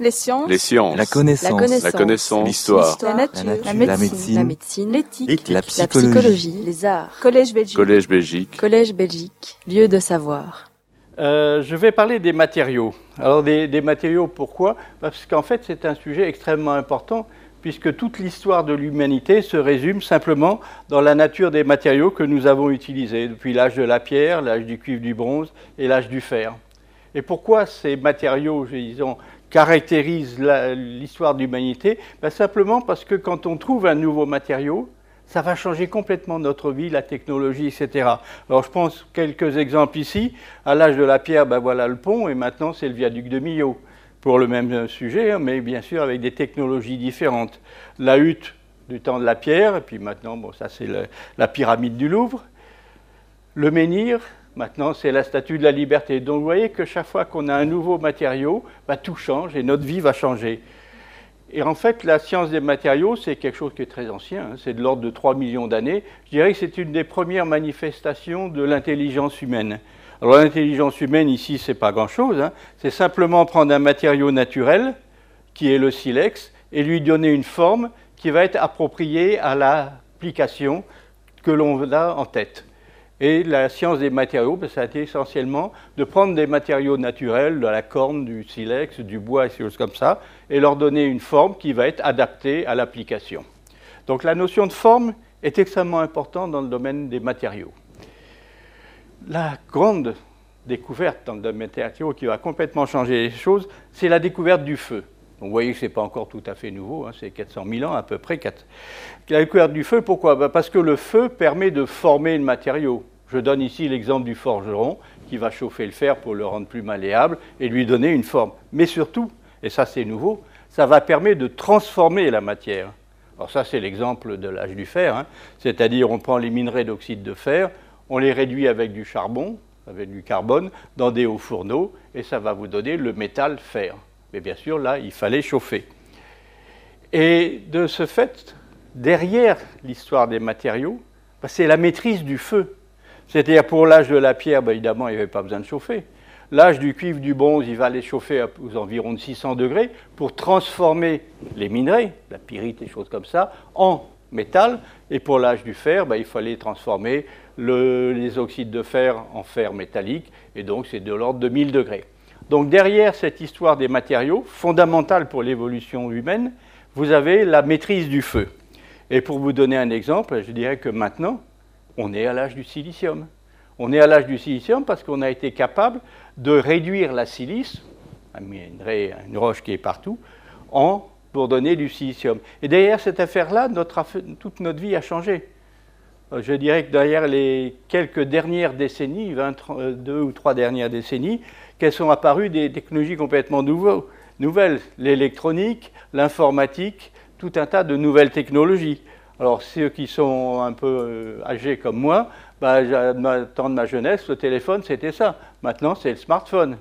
Les sciences. Les sciences. La connaissance. La connaissance. L'histoire. La nature. La nature. La La médecine. médecine. La médecine. L'éthique. La La psychologie. psychologie. Les arts. Collège Belgique. Collège Belgique. Collège Belgique. Lieu de savoir. Euh, je vais parler des matériaux. Alors des, des matériaux, pourquoi? Parce qu'en fait, c'est un sujet extrêmement important, puisque toute l'histoire de l'humanité se résume simplement dans la nature des matériaux que nous avons utilisés, depuis l'âge de la pierre, l'âge du cuivre, du bronze et l'âge du fer. Et pourquoi ces matériaux, disons, caractérisent la- l'histoire de l'humanité Ben, Simplement parce que quand on trouve un nouveau matériau, ça va changer complètement notre vie, la technologie, etc. Alors je pense quelques exemples ici. À l'âge de la pierre, ben voilà le pont, et maintenant c'est le viaduc de Millau, pour le même euh, sujet, hein, mais bien sûr avec des technologies différentes. La hutte du temps de la pierre, et puis maintenant, bon, ça c'est la pyramide du Louvre. Le menhir, maintenant c'est la statue de la liberté. Donc vous voyez que chaque fois qu'on a un nouveau matériau, ben, tout change et notre vie va changer. Et en fait, la science des matériaux, c'est quelque chose qui est très ancien, hein, c'est de l'ordre de 3 millions d'années. Je dirais que c'est une des premières manifestations de l'intelligence humaine. Alors l'intelligence humaine, ici, c'est pas grand-chose, hein. c'est simplement prendre un matériau naturel, qui est le silex, et lui donner une forme qui va être appropriée à l'application que l'on a en tête. Et la science des matériaux, ben, ça a été essentiellement de prendre des matériaux naturels, de la corne, du silex, du bois et choses comme ça, et leur donner une forme qui va être adaptée à l'application. Donc la notion de forme est extrêmement importante dans le domaine des matériaux. La grande découverte dans le domaine des matériaux qui va complètement changer les choses, c'est la découverte du feu. Vous voyez que ce n'est pas encore tout à fait nouveau, hein, c'est 400 000 ans à peu près. La découverte du feu, pourquoi? Ben, Parce que le feu permet de former le matériau. Je donne ici l'exemple du forgeron qui va chauffer le fer pour le rendre plus malléable et lui donner une forme. Mais surtout, et ça c'est nouveau, ça va permettre de transformer la matière. Alors ça c'est l'exemple de l'âge du fer, hein. c'est-à-dire on prend les minerais d'oxyde de fer, on les réduit avec du charbon, avec du carbone, dans des hauts fourneaux, et ça va vous donner le métal fer. Mais bien sûr, là, il fallait chauffer. Et de ce fait, derrière l'histoire des matériaux, ben, c'est la maîtrise du feu. C'est-à-dire pour l'âge de la pierre, ben, évidemment, il n'y avait pas besoin de chauffer. L'âge du cuivre, du bronze, il va aller chauffer aux environs de 600 degrés pour transformer les minerais, la pyrite et choses comme ça, en métal. Et pour l'âge du fer, ben, il fallait transformer le- les oxydes de fer en fer métallique. Et donc, c'est de l'ordre de 1000 degrés. Donc, derrière cette histoire des matériaux, fondamentale pour l'évolution humaine, vous avez la maîtrise du feu. Et pour vous donner un exemple, je dirais que maintenant, on est à l'âge du silicium. On est à l'âge du silicium parce qu'on a été capable de réduire la silice, une roche qui est partout, en, pour donner du silicium. Et derrière cette affaire-là, toute notre vie a changé. Euh, Je dirais que derrière les quelques dernières décennies, 22 ou 3 dernières décennies, qu'elles sont apparues des technologies complètement nouvelles. L'électronique, l'informatique, tout un tas de nouvelles technologies. Alors ceux qui sont un peu euh, âgés comme moi, bah, temps de ma jeunesse, le téléphone c'était ça. Maintenant c'est le smartphone.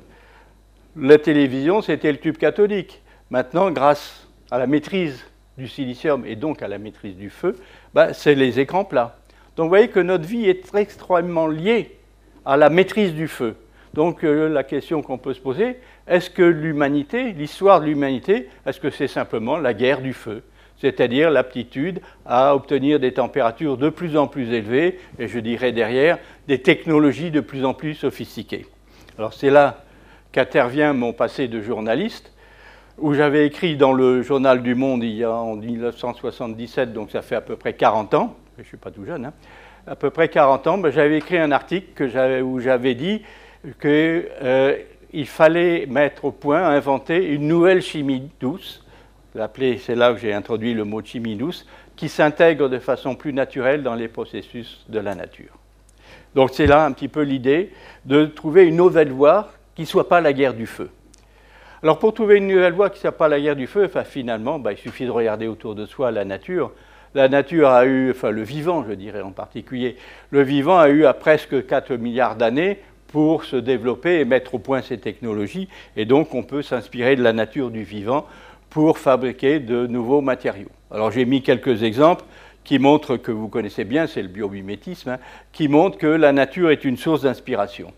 La télévision c'était le tube cathodique. Maintenant, grâce à la maîtrise du silicium et donc à la maîtrise du feu, bah, c'est les écrans plats. Donc vous voyez que notre vie est extrêmement liée à la maîtrise du feu. Donc euh, la question qu'on peut se poser, est-ce que l'humanité, l'histoire de l'humanité, est-ce que c'est simplement la guerre du feu? C'est-à-dire l'aptitude à obtenir des températures de plus en plus élevées et je dirais derrière des technologies de plus en plus sophistiquées. Alors c'est là qu'intervient mon passé de journaliste où j'avais écrit dans le journal du Monde il y a en 1977, donc ça fait à peu près 40 ans, je ne suis pas tout jeune, hein, à peu près 40 ans, ben, j'avais écrit un article que où j'avais dit qu'il fallait mettre au point, inventer une nouvelle chimie douce, c'est là que j'ai introduit le mot chimie douce, qui s'intègre de façon plus naturelle dans les processus de la nature. Donc c'est là un petit peu l'idée de trouver une nouvelle voie qui ne soit pas la guerre du feu. Alors pour trouver une nouvelle voie qui ne soit pas la guerre du feu, enfin, finalement, bah, il suffit de regarder autour de soi la nature. La nature a eu, enfin le vivant je dirais en particulier, le vivant a eu à presque 4 milliards d'années pour se développer et mettre au point ces technologies. Et donc on peut s'inspirer de la nature du vivant pour fabriquer de nouveaux matériaux. Alors j'ai mis quelques exemples qui montrent que vous connaissez bien, c'est le biomimétisme, hein, qui montrent que la nature est une source d'inspiration.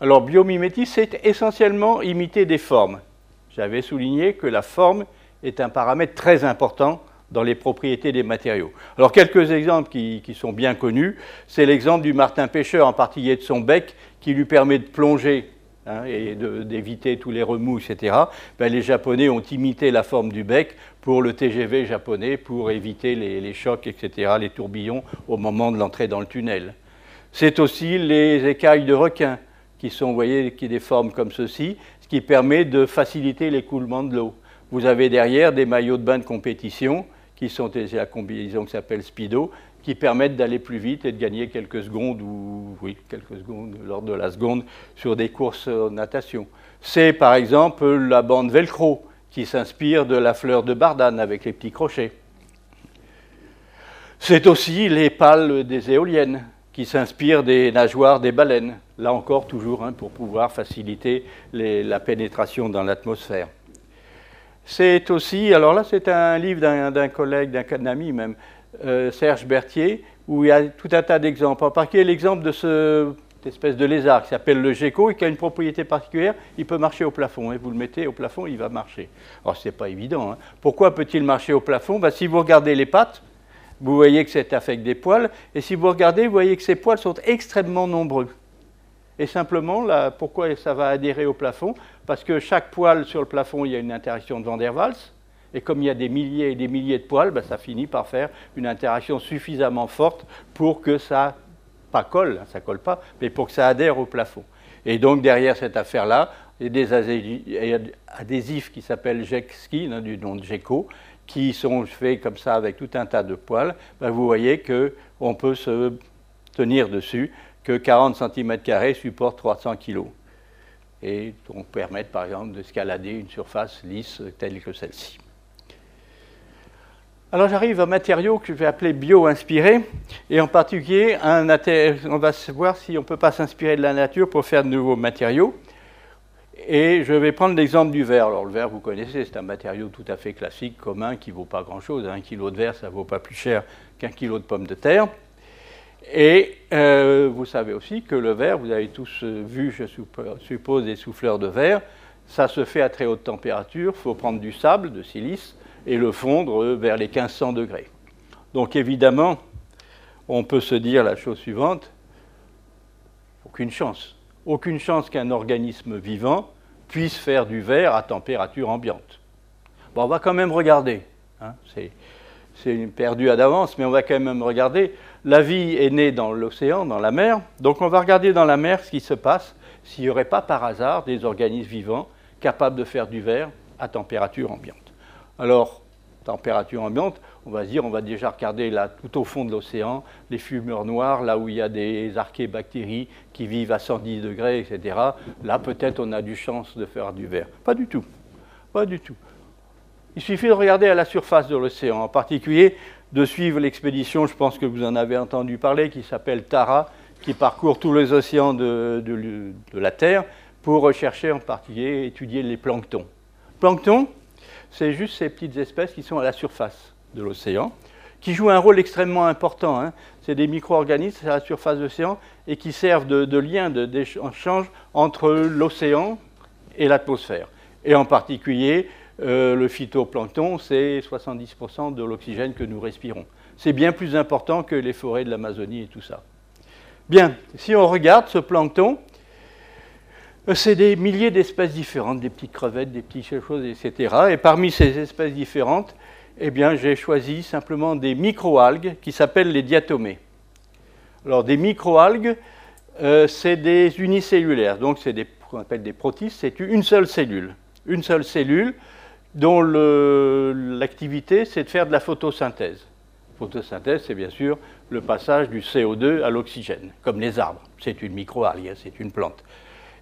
Alors biomimétisme, c'est essentiellement imiter des formes. J'avais souligné que la forme est un paramètre très important dans les propriétés des matériaux. Alors quelques exemples qui, sont bien connus, c'est l'exemple du martin pêcheur, en particulier de son bec, qui lui permet de plonger hein, et d'éviter tous les remous, etc. Ben, les Japonais ont imité la forme du bec pour le TGV japonais, pour éviter les, chocs, etc., les tourbillons au moment de l'entrée dans le tunnel. C'est aussi les écailles de requin qui sont, vous voyez, qui déforment comme ceci, ce qui permet de faciliter l'écoulement de l'eau. Vous avez derrière des maillots de bain de compétition qui sont la combinaison qui s'appelle Speedo, qui permettent d'aller plus vite et de gagner quelques secondes ou oui, quelques secondes lors de la seconde sur des courses en natation. C'est par exemple la bande Velcro qui s'inspire de la fleur de bardane avec les petits crochets. C'est aussi les pales des éoliennes qui s'inspirent des nageoires des baleines, là encore toujours hein, pour pouvoir faciliter la pénétration dans l'atmosphère. C'est aussi, alors là c'est un livre d'un collègue, d'un ami même, euh, Serge Berthier, où il y a tout un tas d'exemples. En particulier l'exemple de cette espèce de lézard qui s'appelle le gecko et qui a une propriété particulière, il peut marcher au plafond. Et vous le mettez au plafond, il va marcher. Alors c'est pas évident. Hein. Pourquoi peut-il marcher au plafond? Ben, Si vous regardez les pattes, vous voyez que c'est avec des poils. Et si vous regardez, vous voyez que ces poils sont extrêmement nombreux. Et simplement, pourquoi ça va adhérer au plafond? Parce que chaque poil sur le plafond, il y a une interaction de Van der Waals. Et comme il y a des milliers et des milliers de poils, ben, ça finit par faire une interaction suffisamment forte pour que ça, pas colle, hein, ça colle pas, mais pour que ça adhère au plafond. Et donc derrière cette affaire-là, il y a des adhésifs qui s'appellent Jekski, hein, du nom de Gecko, qui sont faits comme ça avec tout un tas de poils. Ben, vous voyez qu'on peut se tenir dessus que 40 cm supportent 300 kg. Et donc permettent par exemple d'escalader une surface lisse telle que celle-ci. Alors j'arrive à un matériau que je vais appeler bio-inspiré, et en particulier, on va voir si on ne peut pas s'inspirer de la nature pour faire de nouveaux matériaux. Et je vais prendre l'exemple du verre. Alors le verre, vous connaissez, c'est un matériau tout à fait classique, commun, qui ne vaut pas grand-chose. Un kilo de verre, ça ne vaut pas plus cher qu'un kilo de pommes de terre. Et euh, vous savez aussi que le verre, vous avez tous euh, vu, je suppose, des souffleurs de verre, ça se fait à très haute température, il faut prendre du sable, de silice, et le fondre vers les 1500 degrés. Donc évidemment, on peut se dire la chose suivante, aucune chance. Aucune chance qu'un organisme vivant puisse faire du verre à température ambiante. Bon, on va quand même regarder. Hein, c'est perdu à d'avance, mais on va quand même regarder. La vie est née dans l'océan, dans la mer, donc on va regarder dans la mer ce qui se passe s'il n'y aurait pas par hasard des organismes vivants capables de faire du verre à température ambiante. Alors, température ambiante, on va dire, on va déjà regarder là, tout au fond de l'océan, les fumeurs noirs, là où il y a des archébactéries qui vivent à 110 degrés, etc. Là, peut-être on a du chance de faire du verre. Pas du tout. Pas du tout. Il suffit de regarder à la surface de l'océan, en particulier de suivre l'expédition, je pense que vous en avez entendu parler, qui s'appelle Tara, qui parcourt tous les océans de, la Terre pour rechercher en particulier, étudier les planctons. Plancton, c'est juste ces petites espèces qui sont à la surface de l'océan, qui jouent un rôle extrêmement important. Hein. C'est des micro-organismes à la surface de l'océan et qui servent de, lien d'échange entre l'océan et l'atmosphère. Et en particulier, euh, le phytoplancton, c'est 70% de l'oxygène que nous respirons. C'est bien plus important que les forêts de l'Amazonie et tout ça. Bien, si on regarde ce plancton, c'est des milliers d'espèces différentes, des petites crevettes, des petites choses, etc. Et parmi ces espèces différentes, eh bien, j'ai choisi simplement des microalgues qui s'appellent les diatomées. Alors, des microalgues, euh, c'est des unicellulaires, donc c'est ce qu'on appelle des protistes, c'est une seule cellule. Une seule cellule dont l'activité, c'est de faire de la photosynthèse. Photosynthèse, c'est bien sûr le passage du CO2 à l'oxygène, comme les arbres. C'est une microalgue, hein, c'est une plante.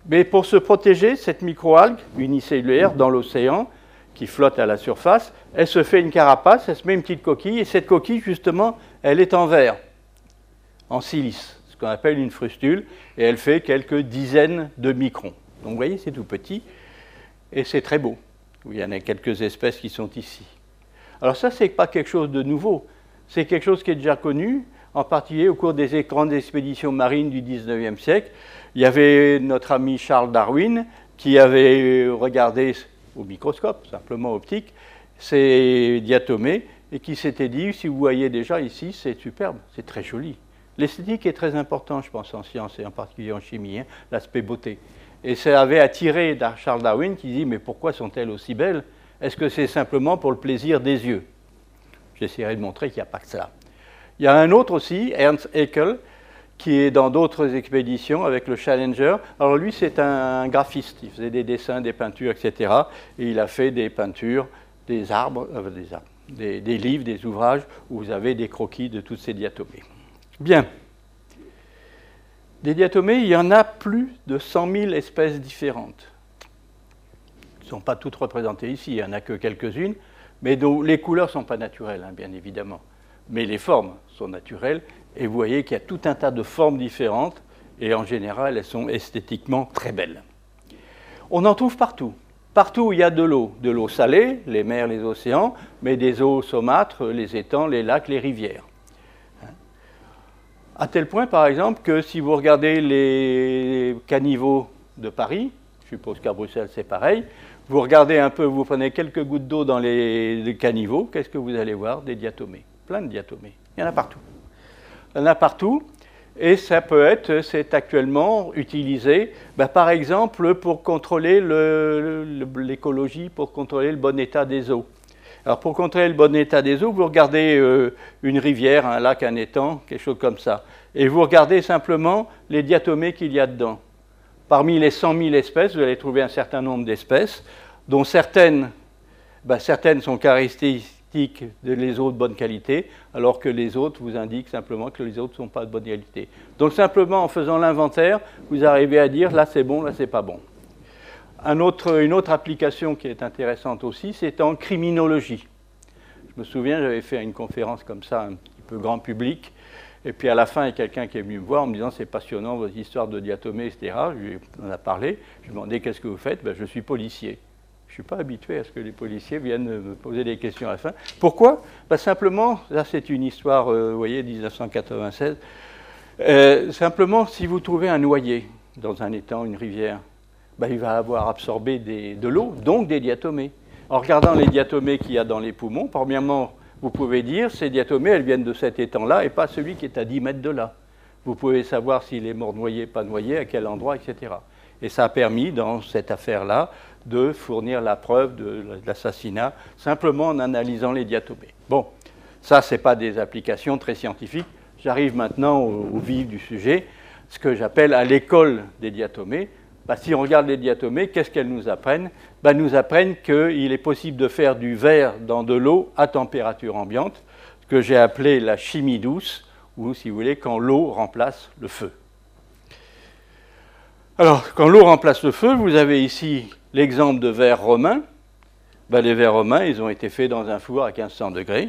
Mais pour se protéger, cette microalgue unicellulaire dans l'océan, qui flotte à la surface, elle se fait une carapace, elle se met une petite coquille, et cette coquille, justement, elle est en verre, en silice, ce qu'on appelle une frustule, et elle fait quelques dizaines de microns. Donc vous voyez, c'est tout petit, et c'est très beau il y en a quelques espèces qui sont ici. Alors ça, ce n'est pas quelque chose de nouveau, c'est quelque chose qui est déjà connu, en particulier au cours des grandes expéditions marines du 19e siècle. Il y avait notre ami Charles Darwin qui avait regardé au microscope, simplement optique, ces diatomées, et qui s'était dit, si vous voyez déjà ici, c'est superbe, c'est très joli. L'esthétique est très important, je pense, en sciences et en particulier en chimie, hein, l'aspect beauté. Et ça avait attiré Charles Darwin qui dit, mais pourquoi sont-elles aussi belles? Est-ce que c'est simplement pour le plaisir des yeux? J'essaierai de montrer qu'il n'y a pas que ça. Il y a un autre aussi, Ernst Haeckel, qui est dans d'autres expéditions avec le Challenger. Alors lui, c'est un graphiste. Il faisait des dessins, des peintures, etc. Et il a fait des peintures, des arbres, euh, des, livres, des ouvrages où vous avez des croquis de toutes ces diatomées. Bien. Des diatomées, il y en a plus de 100 000 espèces différentes. Elles ne sont pas toutes représentées ici, il n'y en a que quelques-unes, mais dont les couleurs ne sont pas naturelles, hein, bien évidemment. Mais les formes sont naturelles et vous voyez qu'il y a tout un tas de formes différentes, et en général, elles sont esthétiquement très belles. On en trouve partout. Partout où il y a de l'eau, de l'eau salée, les mers, les océans, mais des eaux saumâtres, les étangs, les lacs, les rivières. À tel point, par exemple, que si vous regardez les caniveaux de Paris, je suppose qu'à Bruxelles c'est pareil, vous regardez un peu, vous prenez quelques gouttes d'eau dans les, caniveaux, qu'est-ce que vous allez voir? Des diatomées, plein de diatomées. Il y en a partout. Il y en a partout. Et ça peut être, c'est actuellement utilisé, ben, par exemple, pour contrôler l'écologie, pour contrôler le bon état des eaux. Alors, pour contrôler le bon état des eaux, vous regardez euh, une rivière, un lac, un étang, quelque chose comme ça. Et vous regardez simplement les diatomées qu'il y a dedans. Parmi les 100 000 espèces, vous allez trouver un certain nombre d'espèces, dont certaines, ben, certaines sont caractéristiques de les eaux de bonne qualité, alors que les autres vous indiquent simplement que les autres ne sont pas de bonne qualité. Donc simplement en faisant l'inventaire, vous arrivez à dire là c'est bon, là c'est pas bon. une autre application qui est intéressante aussi, c'est en criminologie. Je me souviens, j'avais fait une conférence comme ça, un petit peu grand public, et puis à la fin, il y a quelqu'un qui est venu me voir en me disant c'est passionnant votre histoire de diatomée, etc. Je lui en a parlé. Je lui ai demandé qu'est-ce que vous faites? Ben, Je suis policier. Ne suis pas habitué à ce que les policiers viennent me poser des questions à la fin. Pourquoi? Bah, Simplement, là c'est une histoire, euh, vous voyez, 1996. Euh, simplement, si vous trouvez un noyer dans un étang, une rivière, bah, il va avoir absorbé de l'eau, donc des diatomées. En regardant les diatomées qu'il y a dans les poumons, premièrement, vous pouvez dire ces diatomées, elles viennent de cet étang-là et pas celui qui est à 10 mètres de là. Vous pouvez savoir s'il est mort noyé, pas noyé, à quel endroit, etc. Et ça a permis, dans cette affaire-là, de fournir la preuve de l'assassinat simplement en analysant les diatomées. Bon, ça, ce n'est pas des applications très scientifiques. J'arrive maintenant au, vif du sujet, ce que j'appelle à l'école des diatomées. Bah, si on regarde les diatomées, qu'est-ce qu'elles nous apprennent? Bah, Elles nous apprennent qu'il est possible de faire du verre dans de l'eau à température ambiante, ce que j'ai appelé la chimie douce, ou si vous voulez, quand l'eau remplace le feu. Alors, quand l'eau remplace le feu, vous avez ici l'exemple de verre romain. Ben, les verres romains, ils ont été faits dans un four à 1500 degrés.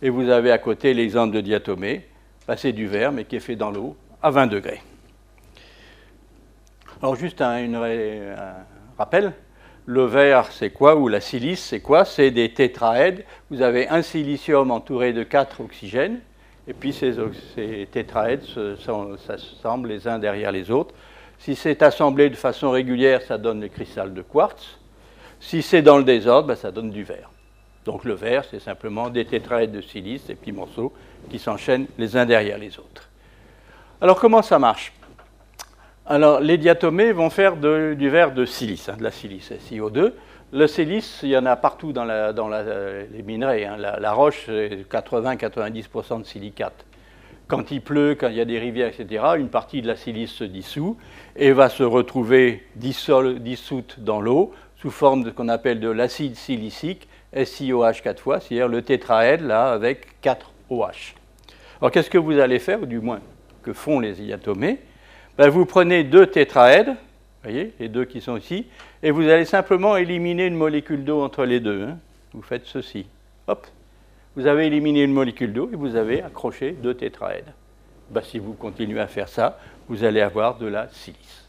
Et vous avez à côté l'exemple de diatomée, ben, c'est du verre, mais qui est fait dans l'eau à 20 degrés. Alors, juste un, rappel. Le verre, c'est quoi? Ou la silice, c'est quoi? C'est des tétraèdes. Vous avez un silicium entouré de quatre oxygènes. Et puis ces, ces tétraèdes s'assemblent les uns derrière les autres. Si c'est assemblé de façon régulière, ça donne le cristal de quartz. Si c'est dans le désordre, ben, ça donne du verre. Donc le verre, c'est simplement des tétraèdes de silice, des petits morceaux qui s'enchaînent les uns derrière les autres. Alors comment ça marche? Alors les diatomées vont faire du verre de silice, hein, de la silice, SiO2. Le silice, il y en a partout dans, les minerais. Hein. La, la, roche, c'est 80-90% de silicate quand il pleut, quand il y a des rivières, etc., une partie de la silice se dissout et va se retrouver dissoute dans l'eau sous forme de ce qu'on appelle de l'acide silicique, SiOH 4 fois, c'est-à-dire le tétraède là avec 4 OH. Alors qu'est-ce que vous allez faire, ou du moins que font les diatomées ben, Vous prenez deux tétraèdes, voyez, les deux qui sont ici, et vous allez simplement éliminer une molécule d'eau entre les deux. Hein. Vous faites ceci. Hop, vous avez éliminé une molécule d'eau et vous avez accroché deux tétraèdes. Ben, si vous continuez à faire ça, vous allez avoir de la silice.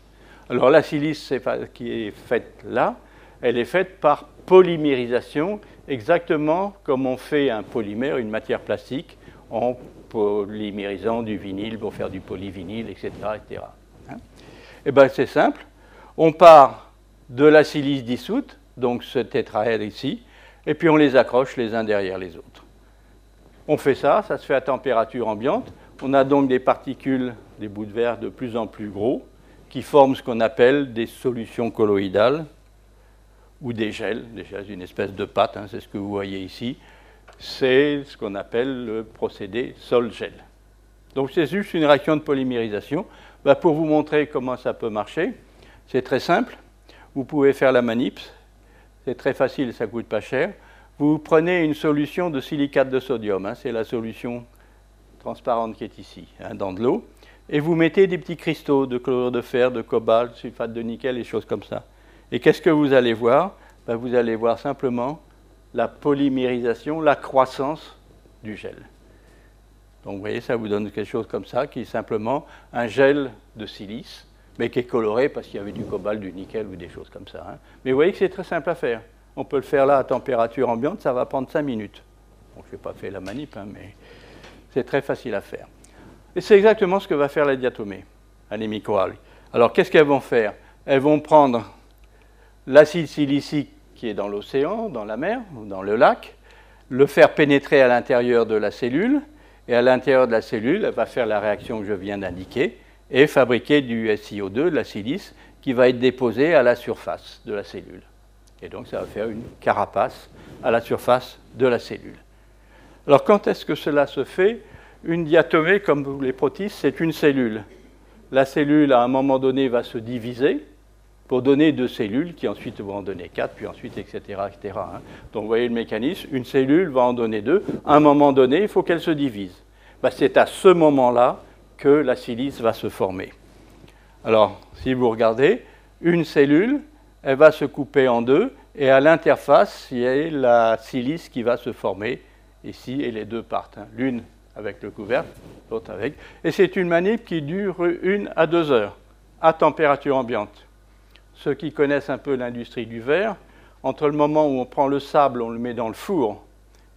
Alors la silice qui est faite là, elle est faite par polymérisation, exactement comme on fait un polymère, une matière plastique, en polymérisant du vinyle pour faire du polyvinyle, etc. etc. Hein? et ben, c'est simple, on part de la silice dissoute, donc ce tétraèdre ici, et puis on les accroche les uns derrière les autres. On fait ça, ça se fait à température ambiante. On a donc des particules, des bouts de verre de plus en plus gros, qui forment ce qu'on appelle des solutions colloïdales ou des gels, des gels, une espèce de pâte, hein, c'est ce que vous voyez ici. C'est ce qu'on appelle le procédé sol-gel. Donc c'est juste une réaction de polymérisation. Bah, pour vous montrer comment ça peut marcher, c'est très simple. Vous pouvez faire la manip, c'est très facile, ça coûte pas cher. Vous prenez une solution de silicate de sodium, hein, c'est la solution transparente qui est ici, hein, dans de l'eau, et vous mettez des petits cristaux de chlorure de fer, de cobalt, sulfate de nickel, et choses comme ça. Et qu'est-ce que vous allez voir? Ben, Vous allez voir simplement la polymérisation, la croissance du gel. Donc vous voyez, ça vous donne quelque chose comme ça, qui est simplement un gel de silice, mais qui est coloré parce qu'il y avait du cobalt, du nickel ou des choses comme ça. Hein. Mais vous voyez que c'est très simple à faire. On peut le faire là à température ambiante, ça va prendre 5 minutes. Bon, je n'ai pas fait la manip, hein, mais c'est très facile à faire. Et c'est exactement ce que va faire la diatomée, à les microalgues. Alors qu'est-ce qu'elles vont faire? Elles vont prendre l'acide silicique qui est dans l'océan, dans la mer ou dans le lac, le faire pénétrer à l'intérieur de la cellule, et à l'intérieur de la cellule, elle va faire la réaction que je viens d'indiquer et fabriquer du SiO2, de la silice, qui va être déposé à la surface de la cellule. Et donc ça va faire une carapace à la surface de la cellule. Alors quand est-ce que cela se fait? Une diatomée, comme les protistes, c'est une cellule. La cellule, à un moment donné, va se diviser pour donner deux cellules qui ensuite vont en donner quatre, puis ensuite, etc. etc. Hein. Donc vous voyez le mécanisme, une cellule va en donner deux. À un moment donné, il faut qu'elle se divise. Bah, c'est à ce moment-là que la silice va se former. Alors, si vous regardez, une cellule, elle va se couper en deux, et à l'interface, il y a la silice qui va se former ici, et les deux partent. Hein. L'une avec le couvercle, l'autre avec. Et c'est une manip qui dure une à deux heures, à température ambiante ceux qui connaissent un peu l'industrie du verre, entre le moment où on prend le sable, on le met dans le four,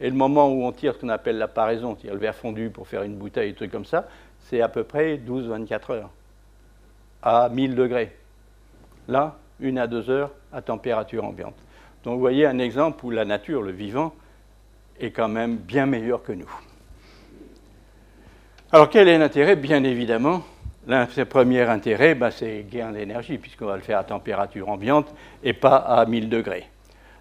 et le moment où on tire ce qu'on appelle la paraison, on tire le verre fondu pour faire une bouteille, des trucs comme ça, c'est à peu près 12-24 heures, à 1000 degrés. Là, une à deux heures à température ambiante. Donc vous voyez un exemple où la nature, le vivant, est quand même bien meilleur que nous. Alors quel est l'intérêt? Bien évidemment, le premier intérêt, ben, c'est gain d'énergie, puisqu'on va le faire à température ambiante et pas à 1000 degrés.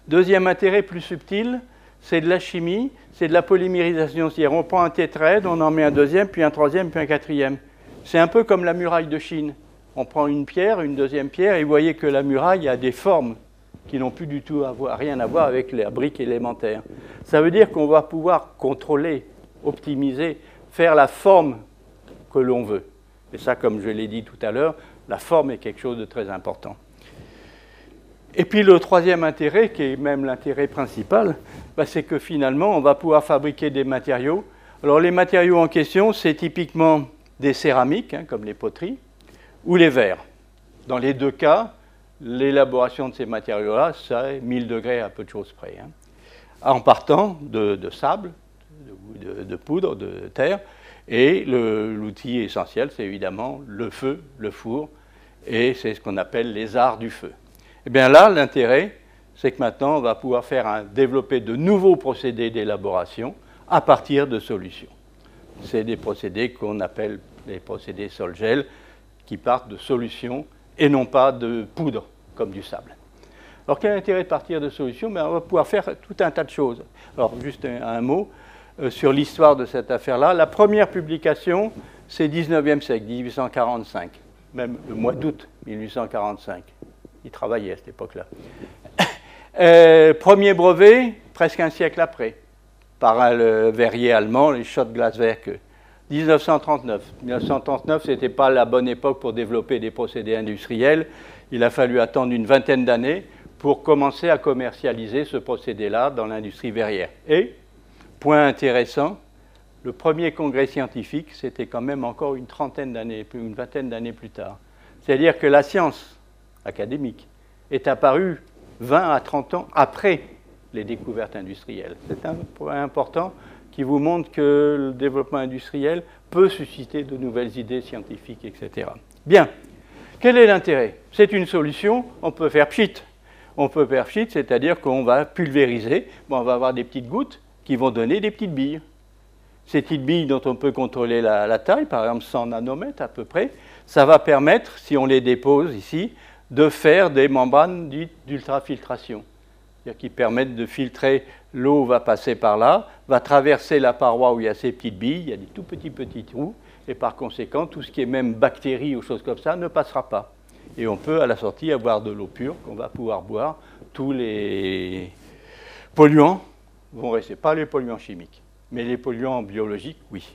Deuxième intérêt plus subtil, c'est de la chimie, c'est de la polymérisation. C'est-à-dire, on prend un tétraèdre, on en met un deuxième, puis un troisième, puis un quatrième. C'est un peu comme la muraille de Chine. On prend une pierre, une deuxième pierre, et vous voyez que la muraille a des formes qui n'ont plus du tout rien à voir avec les briques élémentaires. Ça veut dire qu'on va pouvoir contrôler, optimiser, faire la forme que l'on veut. Et ça, comme je l'ai dit tout à l'heure, la forme est quelque chose de très important. Et puis le troisième intérêt, qui est même l'intérêt principal, bah, c'est que finalement, on va pouvoir fabriquer des matériaux. Alors les matériaux en question, c'est typiquement des céramiques, hein, comme les poteries, ou les verres. Dans les deux cas, l'élaboration de ces matériaux-là, c'est 1000 degrés à peu de choses près. Hein. En partant de, sable, de, poudre, de terre, et l'outil essentiel, c'est évidemment le feu, le four, et c'est ce qu'on appelle les arts du feu. Et eh bien là, l'intérêt, c'est que maintenant, on va pouvoir faire développer de nouveaux procédés d'élaboration à partir de solutions. C'est des procédés qu'on appelle les procédés sol-gel, qui partent de solutions et non pas de poudre, comme du sable. Alors quel est l'intérêt de partir de solutions? Ben, On va pouvoir faire tout un tas de choses. Alors juste un mot, euh, sur l'histoire de cette affaire-là. La première publication, c'est 19e siècle, 1845, même le mois d'août 1845. Il travaillait à cette époque-là. Euh, premier brevet, presque un siècle après, par le verrier allemand, les Schott Glaswerke. 1939. 1939, ce n'était pas la bonne époque pour développer des procédés industriels. Il a fallu attendre une vingtaine d'années pour commencer à commercialiser ce procédé-là dans l'industrie verrière. Et Point intéressant, le premier congrès scientifique, c'était quand même encore une trentaine d'années, une vingtaine d'années plus tard. C'est-à-dire que la science académique est apparue 20 à 30 ans après les découvertes industrielles. C'est un point important qui vous montre que le développement industriel peut susciter de nouvelles idées scientifiques, etc. Bien. Quel est l'intérêt? C'est une solution, on peut faire pchit. On peut perfit, c'est-à-dire qu'on va pulvériser, on va avoir des petites gouttes qui vont donner des petites billes. Ces petites billes dont on peut contrôler la, taille, par exemple 100 nanomètres à peu près, ça va permettre, si on les dépose ici, de faire des membranes d'ultrafiltration, qui permettent de filtrer l'eau va passer par là, va traverser la paroi où il y a ces petites billes, il y a des tout petits petits trous, et par conséquent, tout ce qui est même bactéries ou choses comme ça ne passera pas. Et on peut à la sortie avoir de l'eau pure qu'on va pouvoir boire. Tous les polluants vont rester, pas les polluants chimiques, mais les polluants biologiques, oui.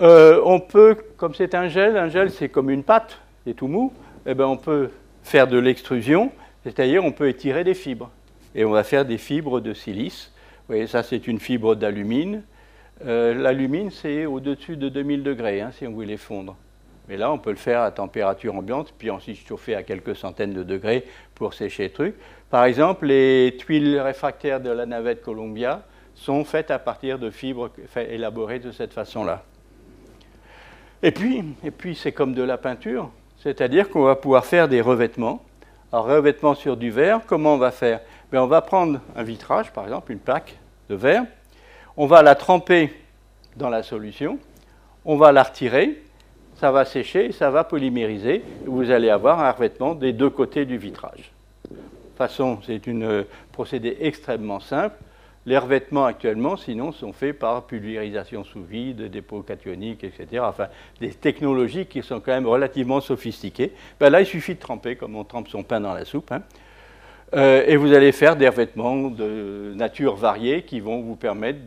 Euh, on peut, comme c'est un gel, un gel c'est comme une pâte, c'est tout mou, eh ben on peut faire de l'extrusion, c'est-à-dire on peut étirer des fibres. Et on va faire des fibres de silice. Vous voyez, ça c'est une fibre d'alumine. Euh, l'alumine c'est au-dessus de 2000 degrés hein, si on voulait fondre. Mais là, on peut le faire à température ambiante, puis ensuite chauffer à quelques centaines de degrés pour sécher le truc. Par exemple, les tuiles réfractaires de la navette Columbia sont faites à partir de fibres élaborées de cette façon-là. Et puis, et puis c'est comme de la peinture, c'est-à-dire qu'on va pouvoir faire des revêtements. Alors, revêtement sur du verre, comment on va faire? Ben, On va prendre un vitrage, par exemple, une plaque de verre, on va la tremper dans la solution, on va la retirer, ça va sécher, ça va polymériser, vous allez avoir un revêtement des deux côtés du vitrage. De toute façon, c'est un euh, procédé extrêmement simple. Les revêtements actuellement, sinon, sont faits par pulvérisation sous vide, dépôt cationique, etc. Enfin, des technologies qui sont quand même relativement sophistiquées. Ben là, il suffit de tremper, comme on trempe son pain dans la soupe. Hein. Euh, et vous allez faire des revêtements de nature variée qui vont vous permettre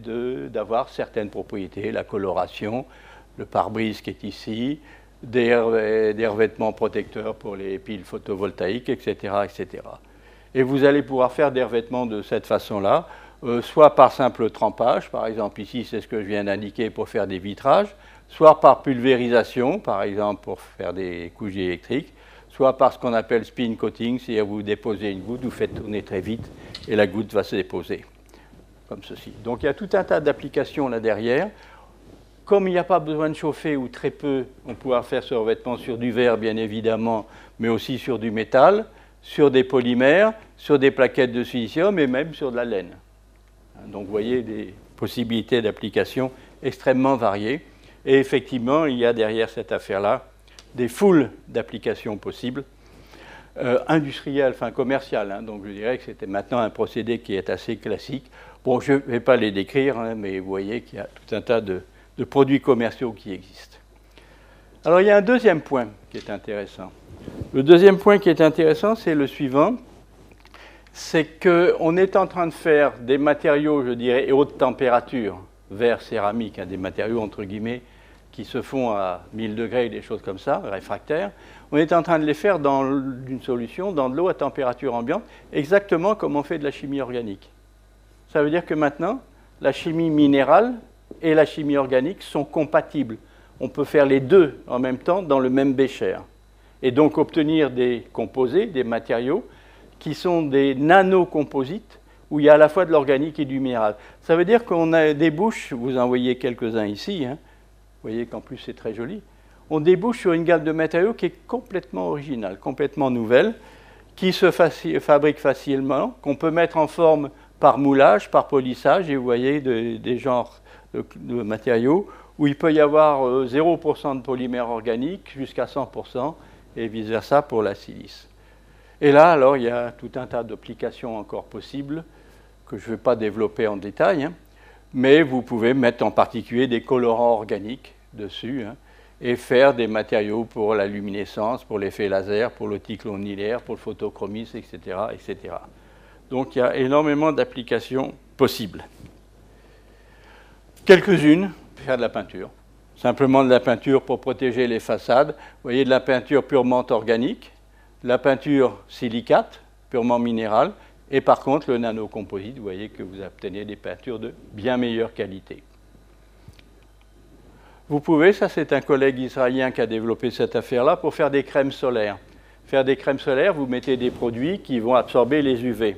d'avoir certaines propriétés, la coloration, le pare-brise qui est ici, des, revêtements protecteurs pour les piles photovoltaïques, etc., etc. Et vous allez pouvoir faire des revêtements de cette façon-là, euh, soit par simple trempage, par exemple ici c'est ce que je viens d'indiquer pour faire des vitrages, soit par pulvérisation, par exemple pour faire des couches électriques, soit par ce qu'on appelle spin coating, c'est-à-dire vous déposez une goutte, vous faites tourner très vite et la goutte va se déposer, comme ceci. Donc il y a tout un tas d'applications là derrière. Comme il n'y a pas besoin de chauffer ou très peu, on pourra faire ce revêtement sur du verre, bien évidemment, mais aussi sur du métal, sur des polymères, sur des plaquettes de silicium et même sur de la laine. Donc vous voyez des possibilités d'application extrêmement variées. Et effectivement, il y a derrière cette affaire-là des foules d'applications possibles, euh, industrielles, enfin commerciales. Hein. donc je dirais que c'était maintenant un procédé qui est assez classique. Bon, je ne vais pas les décrire, hein, mais vous voyez qu'il y a tout un tas de, de produits commerciaux qui existent. Alors il y a un deuxième point qui est intéressant. Le deuxième point qui est intéressant, c'est le suivant. C'est qu'on est en train de faire des matériaux, je dirais, haute température, verre, céramique, hein, des matériaux entre guillemets qui se font à 1000 degrés, des choses comme ça, réfractaires. On est en train de les faire dans une solution, dans de l'eau à température ambiante, exactement comme on fait de la chimie organique. Ça veut dire que maintenant, la chimie minérale et la chimie organique sont compatibles. On peut faire les deux en même temps dans le même bécher. Et donc obtenir des composés, des matériaux, qui sont des nanocomposites, où il y a à la fois de l'organique et du minéral. Ça veut dire qu'on bouches, vous en voyez quelques-uns ici, hein. vous voyez qu'en plus c'est très joli, on débouche sur une gamme de matériaux qui est complètement originale, complètement nouvelle, qui se fabrique facilement, qu'on peut mettre en forme par moulage, par polissage, et vous voyez des genres de, matériaux où il peut y avoir 0% euh, de polymère organique jusqu'à 100% et vice-versa pour la silice. Et là, alors, il y a tout un tas d'applications encore possibles que je ne vais pas développer en détail, hein. mais vous pouvez mettre en particulier des colorants organiques dessus hein, et faire des matériaux pour la luminescence, pour l'effet laser, pour l'oticlonilaire, pour le photochromisme, etc., etc. Donc il y a énormément d'applications possibles. Quelques-unes, faire de la peinture. Simplement de la peinture pour protéger les façades. Vous voyez de la peinture purement organique, la peinture silicate, purement minérale, et par contre le nanocomposite, vous voyez que vous obtenez des peintures de bien meilleure qualité. Vous pouvez, ça c'est un collègue israélien qui a développé cette affaire-là, pour faire des crèmes solaires. Faire des crèmes solaires, vous mettez des produits qui vont absorber les UV.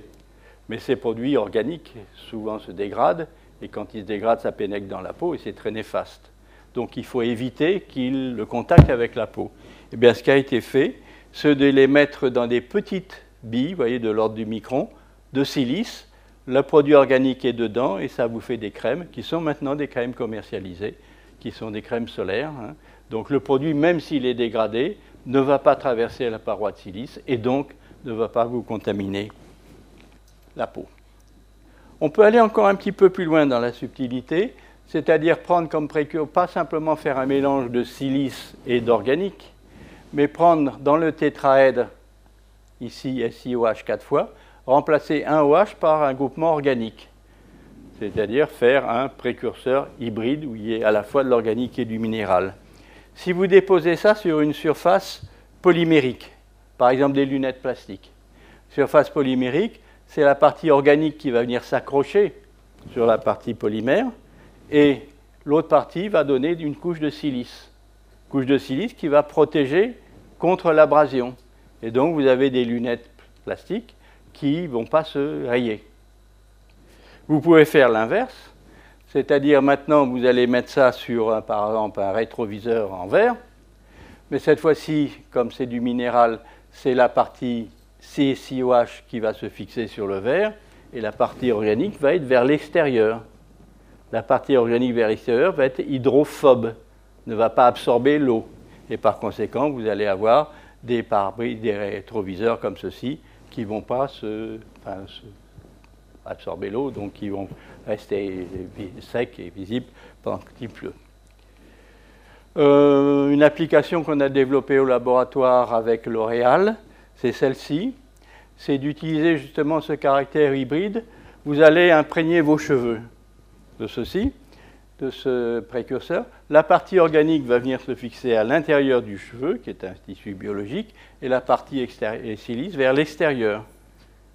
Mais ces produits organiques souvent se dégradent et quand il se dégrade, ça pénètre dans la peau et c'est très néfaste. Donc il faut éviter qu'il le contact avec la peau. Et eh bien ce qui a été fait, c'est de les mettre dans des petites billes, vous voyez, de l'ordre du micron, de silice. Le produit organique est dedans et ça vous fait des crèmes qui sont maintenant des crèmes commercialisées, qui sont des crèmes solaires. Hein. Donc le produit, même s'il est dégradé, ne va pas traverser la paroi de silice et donc ne va pas vous contaminer la peau. On peut aller encore un petit peu plus loin dans la subtilité, c'est-à-dire prendre comme précurseur, pas simplement faire un mélange de silice et d'organique, mais prendre dans le tétraèdre, ici SiOH 4 fois, remplacer un OH par un groupement organique, c'est-à-dire faire un précurseur hybride où il y ait à la fois de l'organique et du minéral. Si vous déposez ça sur une surface polymérique, par exemple des lunettes plastiques, surface polymérique, c'est la partie organique qui va venir s'accrocher sur la partie polymère, et l'autre partie va donner une couche de silice. Couche de silice qui va protéger contre l'abrasion. Et donc vous avez des lunettes plastiques qui ne vont pas se rayer. Vous pouvez faire l'inverse, c'est-à-dire maintenant vous allez mettre ça sur par exemple un rétroviseur en verre, mais cette fois-ci, comme c'est du minéral, c'est la partie CSIOH qui va se fixer sur le verre et la partie organique va être vers l'extérieur. La partie organique vers l'extérieur va être hydrophobe, ne va pas absorber l'eau. Et par conséquent, vous allez avoir des pare des rétroviseurs comme ceci qui ne vont pas se, absorber l'eau, donc qui vont rester secs et visibles pendant qu'il pleut. Euh, une application qu'on a développée au laboratoire avec L'Oréal, c'est celle-ci. C'est d'utiliser justement ce caractère hybride. Vous allez imprégner vos cheveux de ceci, de ce précurseur. La partie organique va venir se fixer à l'intérieur du cheveu, qui est un tissu biologique, et la partie silice vers l'extérieur.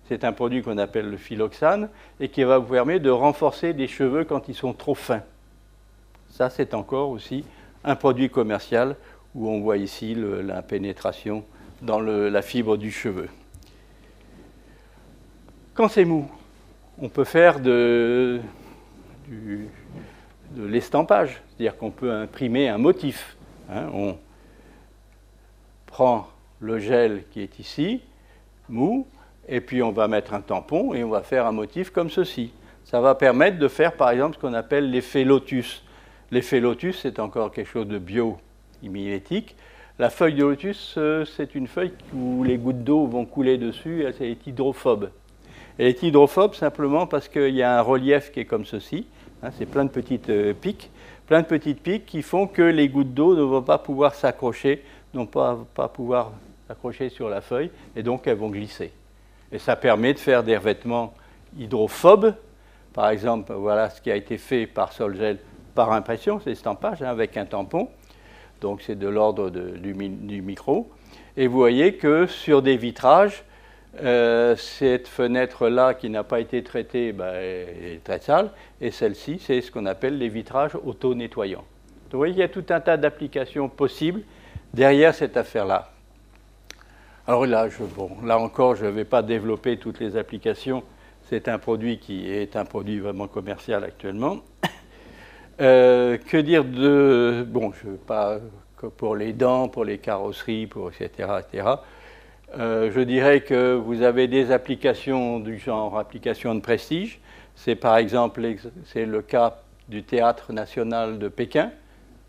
C'est un produit qu'on appelle le phylloxane et qui va vous permettre de renforcer des cheveux quand ils sont trop fins. Ça, c'est encore aussi un produit commercial où on voit ici la pénétration dans la fibre du cheveu. Quand c'est mou, on peut faire de, l'estampage, c'est-à-dire qu'on peut imprimer un motif. Hein. on prend le gel qui est ici, mou, et puis on va mettre un tampon et on va faire un motif comme ceci. Ça va permettre de faire par exemple ce qu'on appelle l'effet lotus. L'effet lotus, c'est encore quelque chose de bio-mimétique. La feuille de lotus, euh, c'est une feuille où les gouttes d'eau vont couler dessus, elle est hydrophobe. Elle est hydrophobe simplement parce qu'il y a un relief qui est comme ceci, hein, c'est plein de petites euh, piques, plein de petites qui font que les gouttes d'eau ne vont pas pouvoir s'accrocher, ne pas, pas pouvoir s'accrocher sur la feuille, et donc elles vont glisser. Et ça permet de faire des revêtements hydrophobes. Par exemple, voilà ce qui a été fait par Solgel par impression, c'est estampage hein, avec un tampon donc c'est de l'ordre du, micro. Et vous voyez que sur des vitrages, euh, cette fenêtre-là qui n'a pas été traitée ben, est très sale, et celle-ci, c'est ce qu'on appelle les vitrages auto-nettoyants. Vous voyez qu'il y a tout un tas d'applications possibles derrière cette affaire-là. Alors là, bon, là encore, je ne vais pas développer toutes les applications. C'est un produit qui est un produit vraiment commercial actuellement. Euh, que dire de. Bon, je pas pour les dents, pour les carrosseries, pour etc. etc. Euh, je dirais que vous avez des applications du genre application de prestige. C'est par exemple c'est le cas du Théâtre national de Pékin,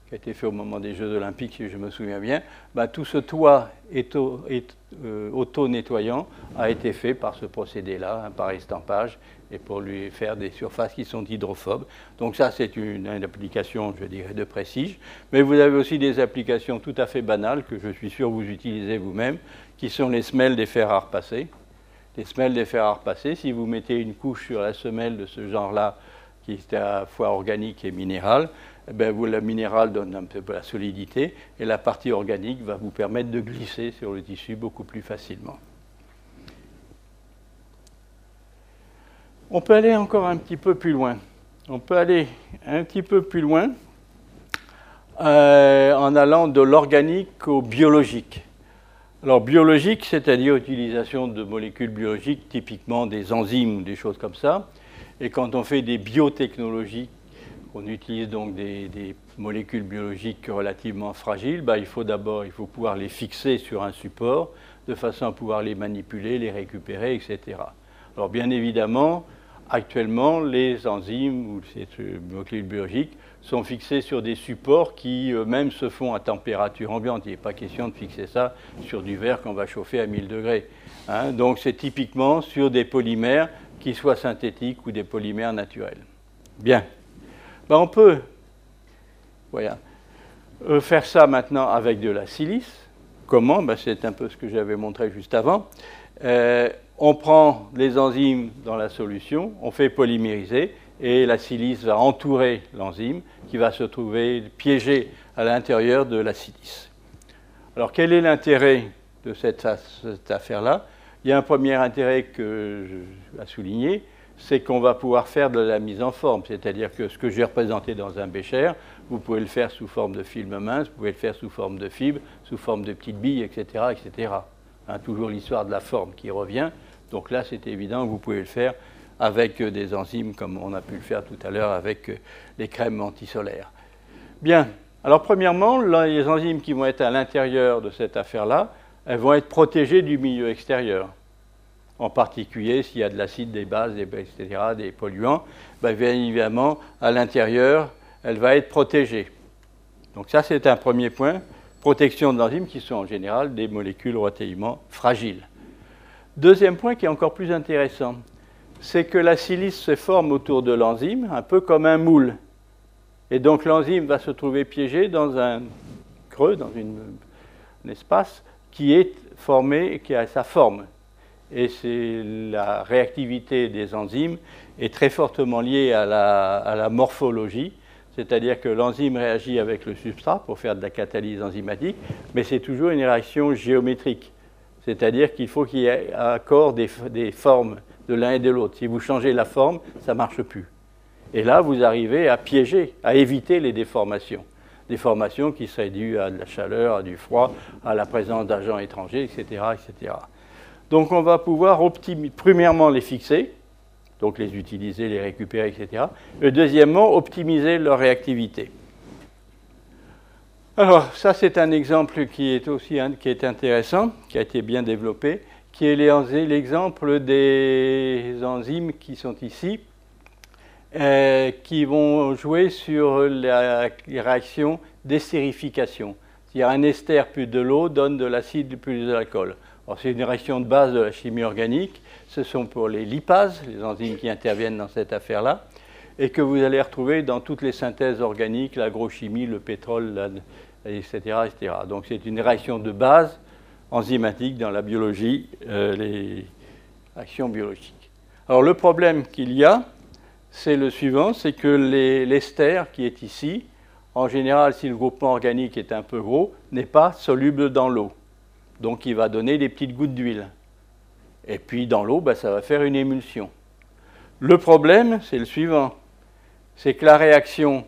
qui a été fait au moment des Jeux olympiques, si je me souviens bien. Bah, tout ce toit euh, auto-nettoyant a été fait par ce procédé-là, hein, par estampage et pour lui faire des surfaces qui sont hydrophobes. Donc ça, c'est une, application, je dirais, de prestige. Mais vous avez aussi des applications tout à fait banales que je suis sûr vous utilisez vous-même, qui sont les semelles des fers à repasser. Les semelles des fers à repasser, si vous mettez une couche sur la semelle de ce genre-là, qui est à la fois organique et minérale, eh bien, vous, le minéral donne un peu la solidité et la partie organique va vous permettre de glisser sur le tissu beaucoup plus facilement. On peut aller encore un petit peu plus loin. On peut aller un petit peu plus loin euh, en allant de l'organique au biologique. Alors biologique, c'est-à-dire utilisation de molécules biologiques, typiquement des enzymes ou des choses comme ça. Et quand on fait des biotechnologies, on utilise donc des, molécules biologiques relativement fragiles, bah, il faut d'abord pouvoir les fixer sur un support, de façon à pouvoir les manipuler, les récupérer, etc. Alors bien évidemment, actuellement, les enzymes ou ces molécules biologiques sont fixées sur des supports qui eux-mêmes se font à température ambiante. Il n'est pas question de fixer ça sur du verre qu'on va chauffer à 1000 degrés. Hein. Donc c'est typiquement sur des polymères qui soient synthétiques ou des polymères naturels. Bien. Ben, on peut voilà, euh, faire ça maintenant avec de la silice. Comment? Ben, C'est un peu ce que j'avais montré juste avant. Euh, on prend les enzymes dans la solution, on fait polymériser et la silice va entourer l'enzyme qui va se trouver piégé à l'intérieur de la silice. Alors quel est l'intérêt de cette, affaire-là? Il y a un premier intérêt vais souligner, c'est qu'on va pouvoir faire de la mise en forme, c'est-à-dire que ce que j'ai représenté dans un bécher, vous pouvez le faire sous forme de film mince, vous pouvez le faire sous forme de fibre, sous forme de petites billes, etc. etc. Hein, toujours l'histoire de la forme qui revient. Donc là, c'est évident que vous pouvez le faire avec euh, des enzymes comme on a pu le faire tout à l'heure avec euh, les crèmes antisolaires. Bien, alors premièrement, les enzymes qui vont être à l'intérieur de cette affaire-là, elles vont être protégées du milieu extérieur. En particulier s'il y a de l'acide, des bases, des, etc., des polluants, ben, bien évidemment, à l'intérieur, elle va être protégée. Donc ça, c'est un premier point. Protection de l'enzyme qui sont en général des molécules relativement fragiles. Deuxième point qui est encore plus intéressant, c'est que la silice se forme autour de l'enzyme, un peu comme un moule. Et donc l'enzyme va se trouver piégée dans un creux, dans un espace qui est formé qui a sa forme. Et c'est la réactivité des enzymes est très fortement liée à la, morphologie, c'est-à-dire que l'enzyme réagit avec le substrat pour faire de la catalyse enzymatique, mais c'est toujours une réaction géométrique. C'est-à-dire qu'il faut qu'il y ait accord des formes de l'un et de l'autre. Si vous changez la forme, ça ne marche plus. Et là, vous arrivez à piéger, à éviter les déformations. Déformations qui seraient dues à de la chaleur, à du froid, à la présence d'agents étrangers, etc., etc. Donc on va pouvoir premièrement les fixer, donc les utiliser, les récupérer, etc. Et deuxièmement, optimiser leur réactivité. Alors, ça, c'est un exemple qui est aussi qui est intéressant, qui a été bien développé, qui est l'exemple des enzymes qui sont ici, euh, qui vont jouer sur la réaction d'estérification. C'est-à-dire un ester plus de l'eau donne de l'acide plus de l'alcool. C'est une réaction de base de la chimie organique. Ce sont pour les lipases, les enzymes qui interviennent dans cette affaire-là, et que vous allez retrouver dans toutes les synthèses organiques, l'agrochimie, le pétrole, etc., etc. Donc c'est une réaction de base enzymatique dans la biologie, euh, les actions biologiques. Alors le problème qu'il y a, c'est le suivant, c'est que l'ester qui est ici, en général, si le groupement organique est un peu gros, n'est pas soluble dans l'eau. Donc il va donner des petites gouttes d'huile. Et puis dans l'eau, ben, ça va faire une émulsion. Le problème, c'est le suivant. C'est que la réaction,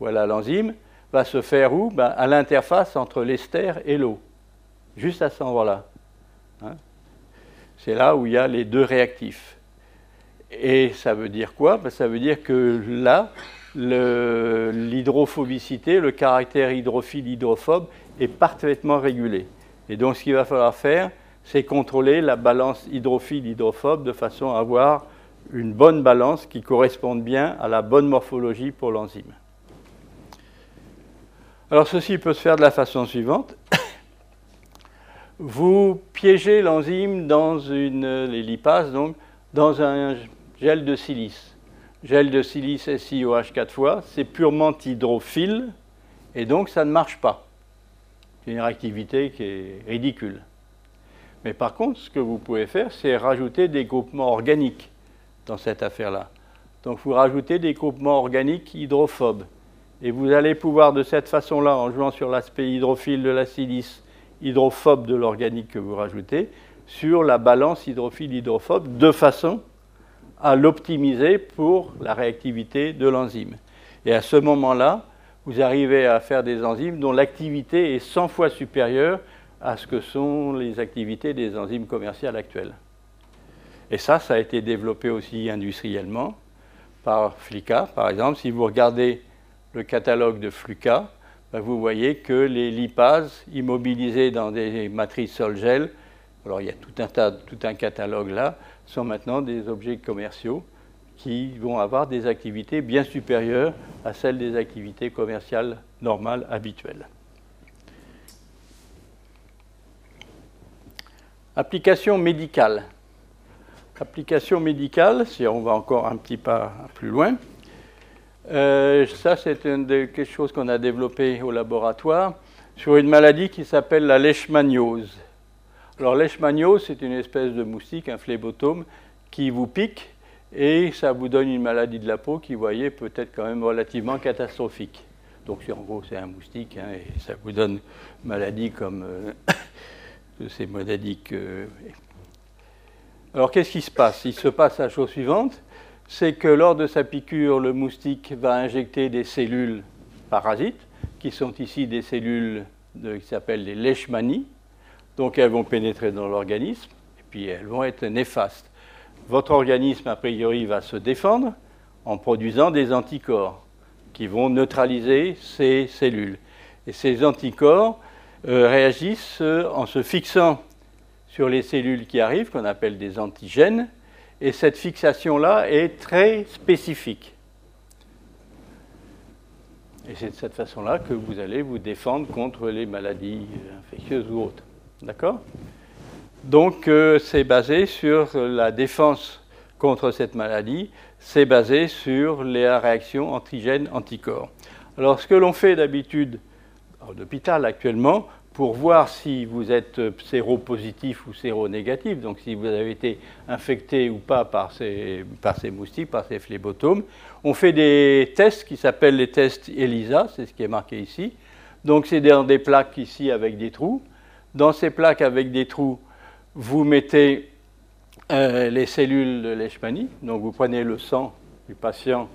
voilà l'enzyme, va se faire où? Ben, À l'interface entre l'ester et l'eau. Juste à cet endroit-là. Hein. c'est là où il y a les deux réactifs. Et ça veut dire quoi? Ben, Ça veut dire que là, l'hydrophobicité, le, caractère hydrophile-hydrophobe est parfaitement régulé. Et donc ce qu'il va falloir faire, c'est contrôler la balance hydrophile-hydrophobe de façon à avoir une bonne balance qui corresponde bien à la bonne morphologie pour l'enzyme. Alors ceci peut se faire de la façon suivante. Vous piégez l'enzyme dans une, les lipases, donc, dans un gel de silice. Gel de silice SiOH 4 fois, c'est purement hydrophile, et donc ça ne marche pas. C'est une réactivité qui est ridicule. Mais par contre, ce que vous pouvez faire, c'est rajouter des groupements organiques dans cette affaire-là. Donc vous rajoutez des groupements organiques hydrophobes. Et vous allez pouvoir de cette façon-là, en jouant sur l'aspect hydrophile de la silice, hydrophobe de l'organique que vous rajoutez, sur la balance hydrophile-hydrophobe, de façon à l'optimiser pour la réactivité de l'enzyme. Et à ce moment-là, vous arrivez à faire des enzymes dont l'activité est 100 fois supérieure à ce que sont les activités des enzymes commerciales actuelles. Et ça, ça a été développé aussi industriellement par Flica. Par exemple, si vous regardez le catalogue de Fluca, vous voyez que les lipases immobilisées dans des matrices sol-gel alors il y a tout un, tas, tout un catalogue là, sont maintenant des objets commerciaux qui vont avoir des activités bien supérieures à celles des activités commerciales normales, habituelles. Application médicale. Application médicale, si on va encore un petit pas plus loin, euh, ça c'est quelque chose qu'on a développé au laboratoire sur une maladie qui s'appelle la leishmaniose. Alors leishmaniose, c'est une espèce de moustique, un phlébotome, qui vous pique et ça vous donne une maladie de la peau qui, vous voyez, peut être quand même relativement catastrophique. Donc en gros, c'est un moustique hein, et ça vous donne maladie comme euh, ces maladies que... Alors qu'est-ce qui se passe? Il se passe la chose suivante, c'est que lors de sa piqûre, le moustique va injecter des cellules parasites, qui sont ici des cellules qui s'appellent les leishmanies, donc elles vont pénétrer dans l'organisme et puis elles vont être néfastes. Votre organisme, a priori, va se défendre en produisant des anticorps qui vont neutraliser ces cellules. Et ces anticorps euh, réagissent euh, en se fixant sur les cellules qui arrivent, qu'on appelle des antigènes, et cette fixation-là est très spécifique. Et c'est de cette façon-là que vous allez vous défendre contre les maladies infectieuses ou autres. D'accord? Donc, euh, c'est basé sur la défense contre cette maladie, c'est basé sur les réactions antigènes-anticorps. Alors, ce que l'on fait d'habitude à l'hôpital actuellement, pour voir si vous êtes séropositif ou séronégatif, donc si vous avez été infecté ou pas par ces, moustiques, par ces phlébotomes, on fait des tests qui s'appellent les tests ELISA, c'est ce qui est marqué ici. Donc c'est dans des plaques ici avec des trous. Dans ces plaques avec des trous, vous mettez euh, les cellules de leishmanie. Donc vous prenez le sang du patient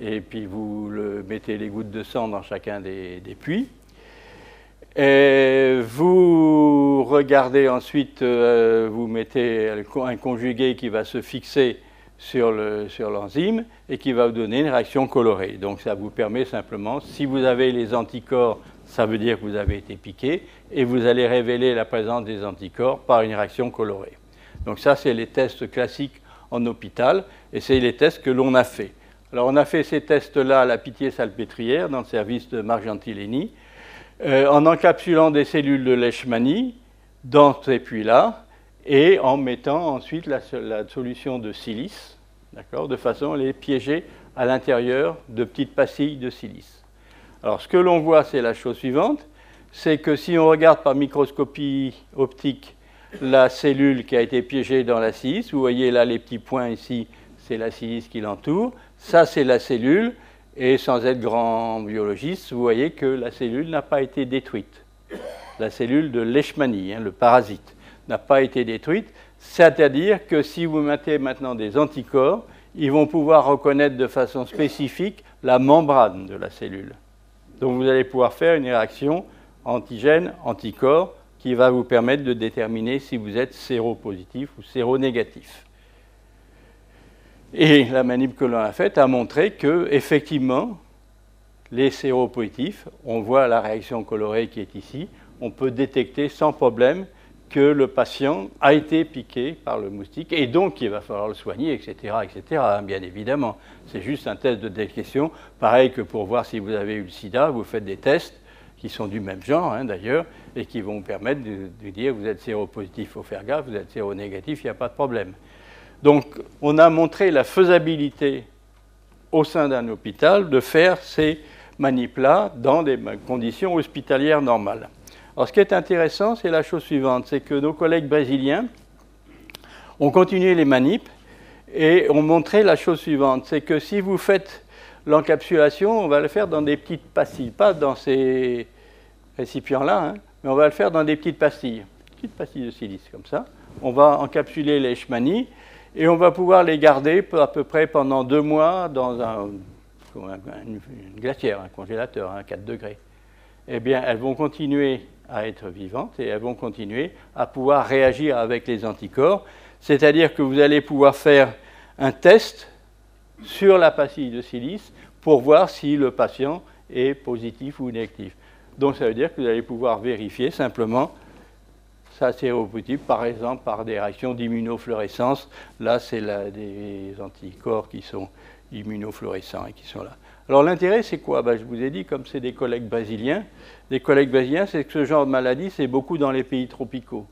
et puis vous le mettez les gouttes de sang dans chacun des, puits. Et vous regardez ensuite, euh, vous mettez un conjugué qui va se fixer sur l'enzyme et qui va vous donner une réaction colorée. Donc ça vous permet simplement, si vous avez les anticorps ça veut dire que vous avez été piqué, et vous allez révéler la présence des anticorps par une réaction colorée. Donc ça, c'est les tests classiques en hôpital, et c'est les tests que l'on a fait. Alors on a fait ces tests-là à la Pitié-Salpêtrière, dans le service de Marc Gentilini, euh, en encapsulant des cellules de leishmanie dans ces puits-là, et en mettant ensuite la, la solution de silice, de façon à les piéger à l'intérieur de petites pastilles de silice. Alors ce que l'on voit, c'est la chose suivante, c'est que si on regarde par microscopie optique la cellule qui a été piégée dans la silice, vous voyez là les petits points ici, c'est la silice qui l'entoure, ça c'est la cellule, et sans être grand biologiste, vous voyez que la cellule n'a pas été détruite. La cellule de Leishmanie, hein, le parasite, n'a pas été détruite, c'est-à-dire que si vous mettez maintenant des anticorps, ils vont pouvoir reconnaître de façon spécifique la membrane de la cellule. Donc vous allez pouvoir faire une réaction antigène-anticorps qui va vous permettre de déterminer si vous êtes séropositif ou séronégatif. Et la manip que l'on a faite a montré que, effectivement, les séropositifs, on voit la réaction colorée qui est ici, on peut détecter sans problème que le patient a été piqué par le moustique et donc il va falloir le soigner, etc., etc., hein, bien évidemment. C'est juste un test de détection, pareil que pour voir si vous avez eu le sida, vous faites des tests qui sont du même genre hein, d'ailleurs et qui vont vous permettre de, dire vous êtes séropositif, il faut faire gaffe, vous êtes séronégatif, il n'y a pas de problème. Donc on a montré la faisabilité au sein d'un hôpital de faire ces manips-là dans des conditions hospitalières normales. Alors ce qui est intéressant, c'est la chose suivante, c'est que nos collègues brésiliens ont continué les manips et ont montré la chose suivante, c'est que si vous faites l'encapsulation, on va le faire dans des petites pastilles, pas dans ces récipients-là, hein, mais on va le faire dans des petites pastilles, petites pastilles de silice comme ça. On va encapsuler les shmani et on va pouvoir les garder à peu près pendant deux mois dans un, une, glacière, un congélateur à 4 degrés. Eh bien, elles vont continuer à être vivantes et elles vont continuer à pouvoir réagir avec les anticorps. C'est-à-dire que vous allez pouvoir faire un test sur la pastille de silice pour voir si le patient est positif ou négatif. Donc ça veut dire que vous allez pouvoir vérifier simplement ça séropositif, par exemple, par des réactions d'immunofluorescence. Là, c'est des anticorps qui sont immunofluorescents et qui sont là. Alors l'intérêt, c'est quoi? Ben, Je vous ai dit, comme c'est des collègues brésiliens, des collègues brésiliens, c'est que ce genre de maladie, c'est beaucoup dans les pays tropicaux,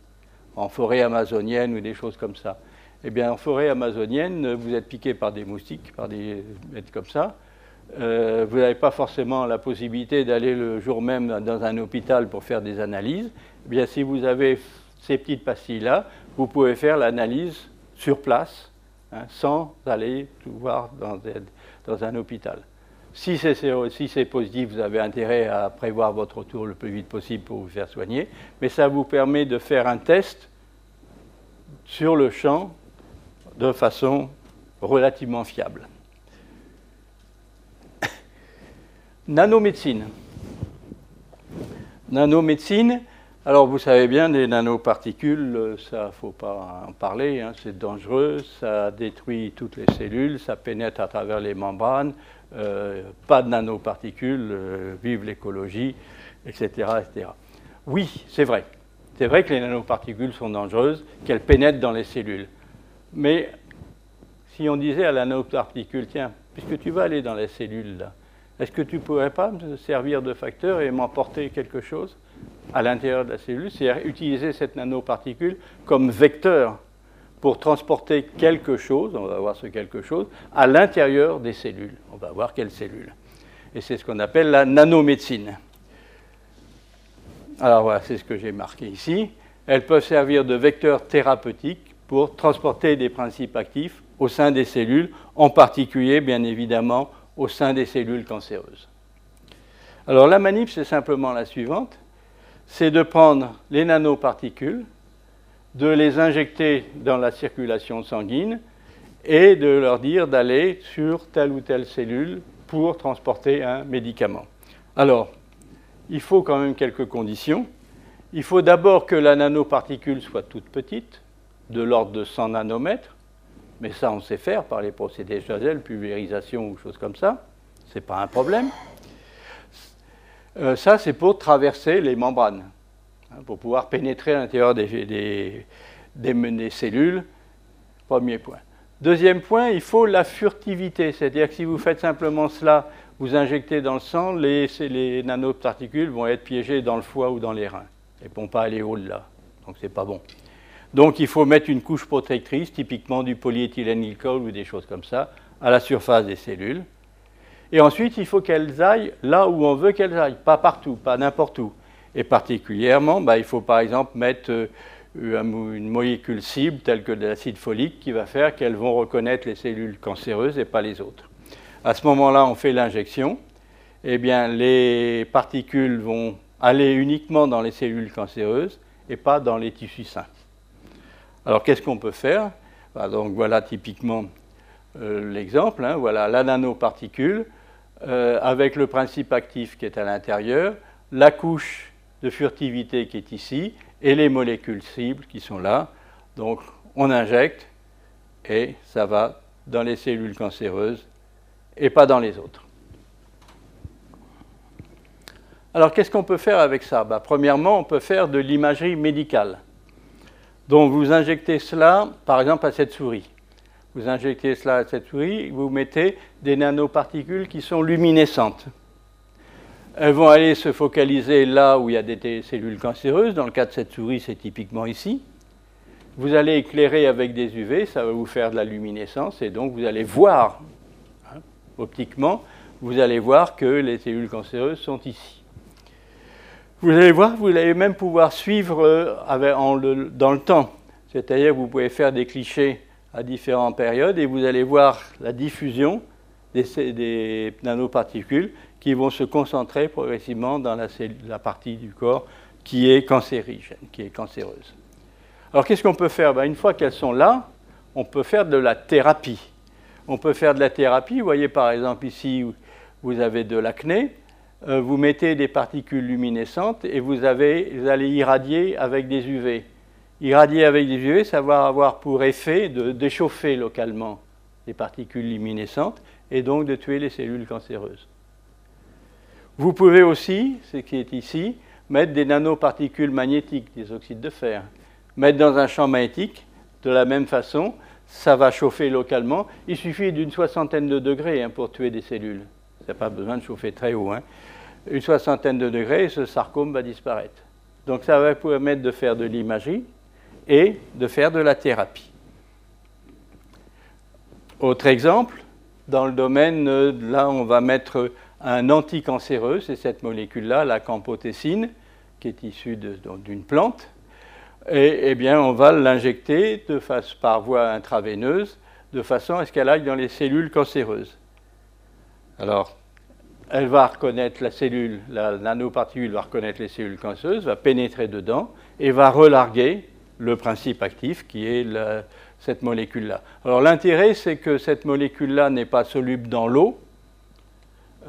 en forêt amazonienne ou des choses comme ça. Eh bien, en forêt amazonienne, vous êtes piqué par des moustiques, par des bêtes comme ça. Euh, vous n'avez pas forcément la possibilité d'aller le jour même dans un hôpital pour faire des analyses. Eh bien, si vous avez ces petites pastilles-là, vous pouvez faire l'analyse sur place, hein, sans aller tout voir dans, dans un hôpital. Si c'est positif, vous avez intérêt à prévoir votre retour le plus vite possible pour vous faire soigner, mais ça vous permet de faire un test sur le champ de façon relativement fiable. Nanomédecine. Nanomédecine, alors vous savez bien, des nanoparticules, ça ne faut pas en parler, hein, c'est dangereux, ça détruit toutes les cellules, ça pénètre à travers les membranes, euh, pas de nanoparticules, euh, vive l'écologie, etc., etc. Oui, c'est vrai. C'est vrai que les nanoparticules sont dangereuses, qu'elles pénètrent dans les cellules. Mais si on disait à la nanoparticule, tiens, puisque tu vas aller dans les cellules est-ce que tu ne pourrais pas me servir de facteur et m'emporter quelque chose? À l'intérieur de la cellule, c'est-à-dire utiliser cette nanoparticule comme vecteur pour transporter quelque chose, on va voir ce quelque chose, à l'intérieur des cellules. On va voir quelles cellules. Et c'est ce qu'on appelle la nanomédecine. Alors voilà, c'est ce que j'ai marqué ici. Elles peuvent servir de vecteurs thérapeutiques pour transporter des principes actifs au sein des cellules, en particulier, bien évidemment, au sein des cellules cancéreuses. Alors la manip, c'est simplement la suivante, c'est de prendre les nanoparticules, de les injecter dans la circulation sanguine et de leur dire d'aller sur telle ou telle cellule pour transporter un médicament. Alors, il faut quand même quelques conditions. Il faut d'abord que la nanoparticule soit toute petite, de l'ordre de 100 nanomètres, mais ça on sait faire par les procédés Chazelle, pulvérisation ou choses comme ça, ce n'est pas un problème. Euh, ça c'est pour traverser les membranes. Hein, pour pouvoir pénétrer à l'intérieur des, cellules. Premier point. Deuxième point, il faut la furtivité, c'est-à-dire que si vous faites simplement cela, vous injectez dans le sang, les, les nanoparticules vont être piégées dans le foie ou dans les reins et ne vont pas aller au-delà. Donc c'est pas bon. Donc il faut mettre une couche protectrice, typiquement du polyéthylène-glycol ou des choses comme ça, à la surface des cellules. Et ensuite, il faut qu'elles aillent là où on veut qu'elles aillent, pas partout, pas n'importe où. Et particulièrement, bah, il faut par exemple mettre euh, une molécule cible telle que de l'acide folique qui va faire qu'elles vont reconnaître les cellules cancéreuses et pas les autres. À ce moment-là, on fait l'injection. Eh bien, les particules vont aller uniquement dans les cellules cancéreuses et pas dans les tissus sains. Alors, qu'est-ce qu'on peut faire? Bah, Donc, voilà typiquement euh, l'exemple. Hein. voilà la nanoparticule euh, avec le principe actif qui est à l'intérieur, la couche de furtivité qui est ici et les molécules cibles qui sont là. Donc on injecte et ça va dans les cellules cancéreuses et pas dans les autres. Alors qu'est-ce qu'on peut faire avec ça? Bah, Premièrement, on peut faire de l'imagerie médicale. Donc vous injectez cela, par exemple, à cette souris. Vous injectez cela à cette souris, vous mettez des nanoparticules qui sont luminescentes. Elles vont aller se focaliser là où il y a des cellules cancéreuses. Dans le cas de cette souris, c'est typiquement ici. Vous allez éclairer avec des UV, ça va vous faire de la luminescence, et donc vous allez voir, hein, optiquement, vous allez voir que les cellules cancéreuses sont ici. Vous allez voir, vous allez même pouvoir suivre euh, dans le temps. C'est-à-dire que vous pouvez faire des clichés à différentes périodes et vous allez voir la diffusion des nanoparticules qui vont se concentrer progressivement dans la, partie du corps qui est cancérigène, qui est cancéreuse. Alors qu'est-ce qu'on peut faire? Ben, Une fois qu'elles sont là, on peut faire de la thérapie. On peut faire de la thérapie. Vous voyez par exemple ici, vous avez de l'acné. Euh, vous mettez des particules luminescentes et vous, allez irradier avec des UV. Irradier avec des UV, ça va avoir pour effet de déchauffer localement les particules luminescentes et donc de tuer les cellules cancéreuses. Vous pouvez aussi, ce qui est ici, mettre des nanoparticules magnétiques, des oxydes de fer, mettre dans un champ magnétique, de la même façon, ça va chauffer localement. Il suffit d'une soixantaine de degrés hein, pour tuer des cellules. Ça n'a pas besoin de chauffer très haut. Hein. Une soixantaine de degrés et ce sarcome va disparaître. Donc ça va permettre de faire de l'imagerie et de faire de la thérapie. Autre exemple, dans le domaine, euh, là on va mettre un anticancéreux, c'est cette molécule-là, la campothécine, qui est issue d'une plante. Et eh bien, on va l'injecter par voie intraveineuse de façon à ce qu'elle aille dans les cellules cancéreuses. Alors, elle va reconnaître la cellule, la nanoparticule va reconnaître les cellules cancéreuses, va pénétrer dedans et va relarguer le principe actif qui est cette molécule-là. Alors l'intérêt, c'est que cette molécule-là n'est pas soluble dans l'eau.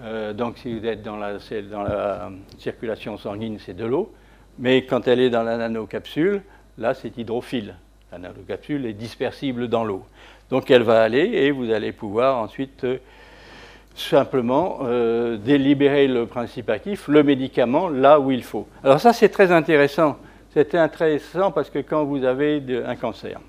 Euh, donc si vous êtes dans la, la circulation sanguine, c'est de l'eau. Mais quand elle est dans la nanocapsule, là, c'est hydrophile. La nanocapsule est dispersible dans l'eau. Donc elle va aller et vous allez pouvoir ensuite euh, simplement euh, délibérer le principe actif, le médicament, là où il faut. Alors ça, c'est très intéressant. C'est intéressant parce que quand vous avez un cancer,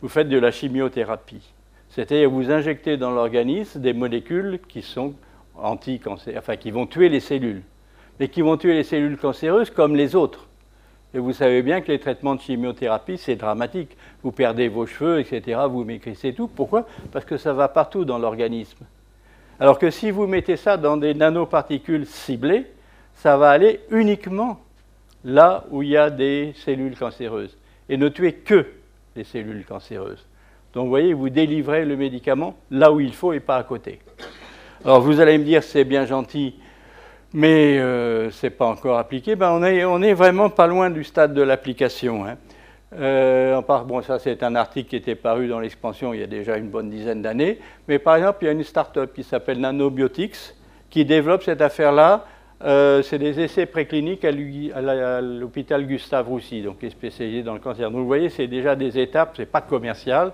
vous faites de la chimiothérapie. C'est-à-dire vous injectez dans l'organisme des molécules qui sont anti-cancer, enfin qui vont tuer les cellules, mais qui vont tuer les cellules cancéreuses comme les autres. Et vous savez bien que les traitements de chimiothérapie, c'est dramatique. Vous perdez vos cheveux, etc., vous maigrissez tout. Pourquoi? Parce que ça va partout dans l'organisme. Alors que si vous mettez ça dans des nanoparticules ciblées, ça va aller uniquement là où il y a des cellules cancéreuses et ne tuer que les cellules cancéreuses. Donc vous voyez, vous délivrez le médicament là où il faut et pas à côté. Alors vous allez me dire, c'est bien gentil, mais euh, ce n'est pas encore appliqué. Ben, on est vraiment pas loin du stade de l'application. Hein. Euh, bon, ça c'est un article qui était paru dans l'expansion il y a déjà une bonne dizaine d'années. Mais par exemple, il y a une start-up qui s'appelle Nanobiotics qui développe cette affaire-là. Euh, c'est des essais précliniques à l'hôpital Gustave Roussy, donc qui est spécialisé dans le cancer. Donc vous voyez, c'est déjà des étapes, c'est pas commercial,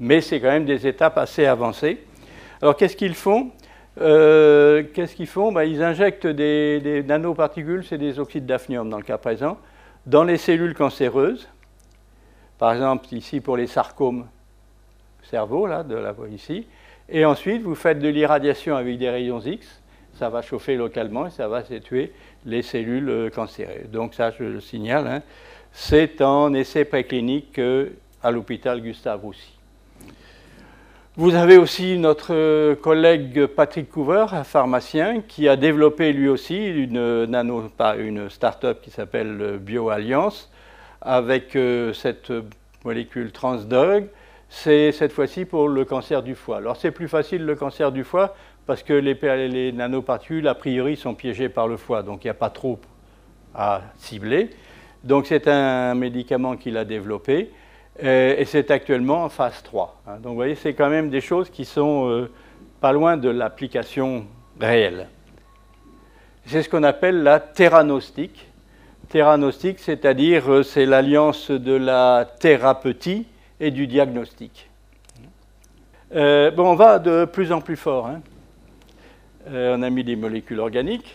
mais c'est quand même des étapes assez avancées. Alors qu'est-ce qu'ils font? Euh, Qu'est-ce qu'ils font? Ben, Ils injectent des, nanoparticules, c'est des oxydes d'hafnium dans le cas présent, dans les cellules cancéreuses par exemple, ici pour les sarcomes cerveau, là, de la voie ici. Et ensuite, vous faites de l'irradiation avec des rayons X. Ça va chauffer localement et ça va tuer les cellules euh, cancéreuses. Donc ça, je le signale, hein. c'est en essai préclinique à l'hôpital Gustave Roussy. Vous avez aussi notre collègue Patrick Coover, un pharmacien, qui a développé lui aussi une, nano, une start-up qui s'appelle BioAlliance, avec euh, cette molécule transdrug, c'est cette fois-ci pour le cancer du foie. Alors c'est plus facile le cancer du foie parce que les, nanoparticules, a priori, sont piégées par le foie, donc il n'y a pas trop à cibler. Donc c'est un médicament qu'il a développé euh, et c'est actuellement en phase 3. Hein. Donc vous voyez, c'est quand même des choses qui sont euh, pas loin de l'application réelle. C'est ce qu'on appelle la theranostique. Theranostique, c'est-à-dire euh, c'est l'alliance de la thérapeutie et du diagnostic. Bon, on va de plus en plus fort. Hein. Euh, on a mis des molécules organiques,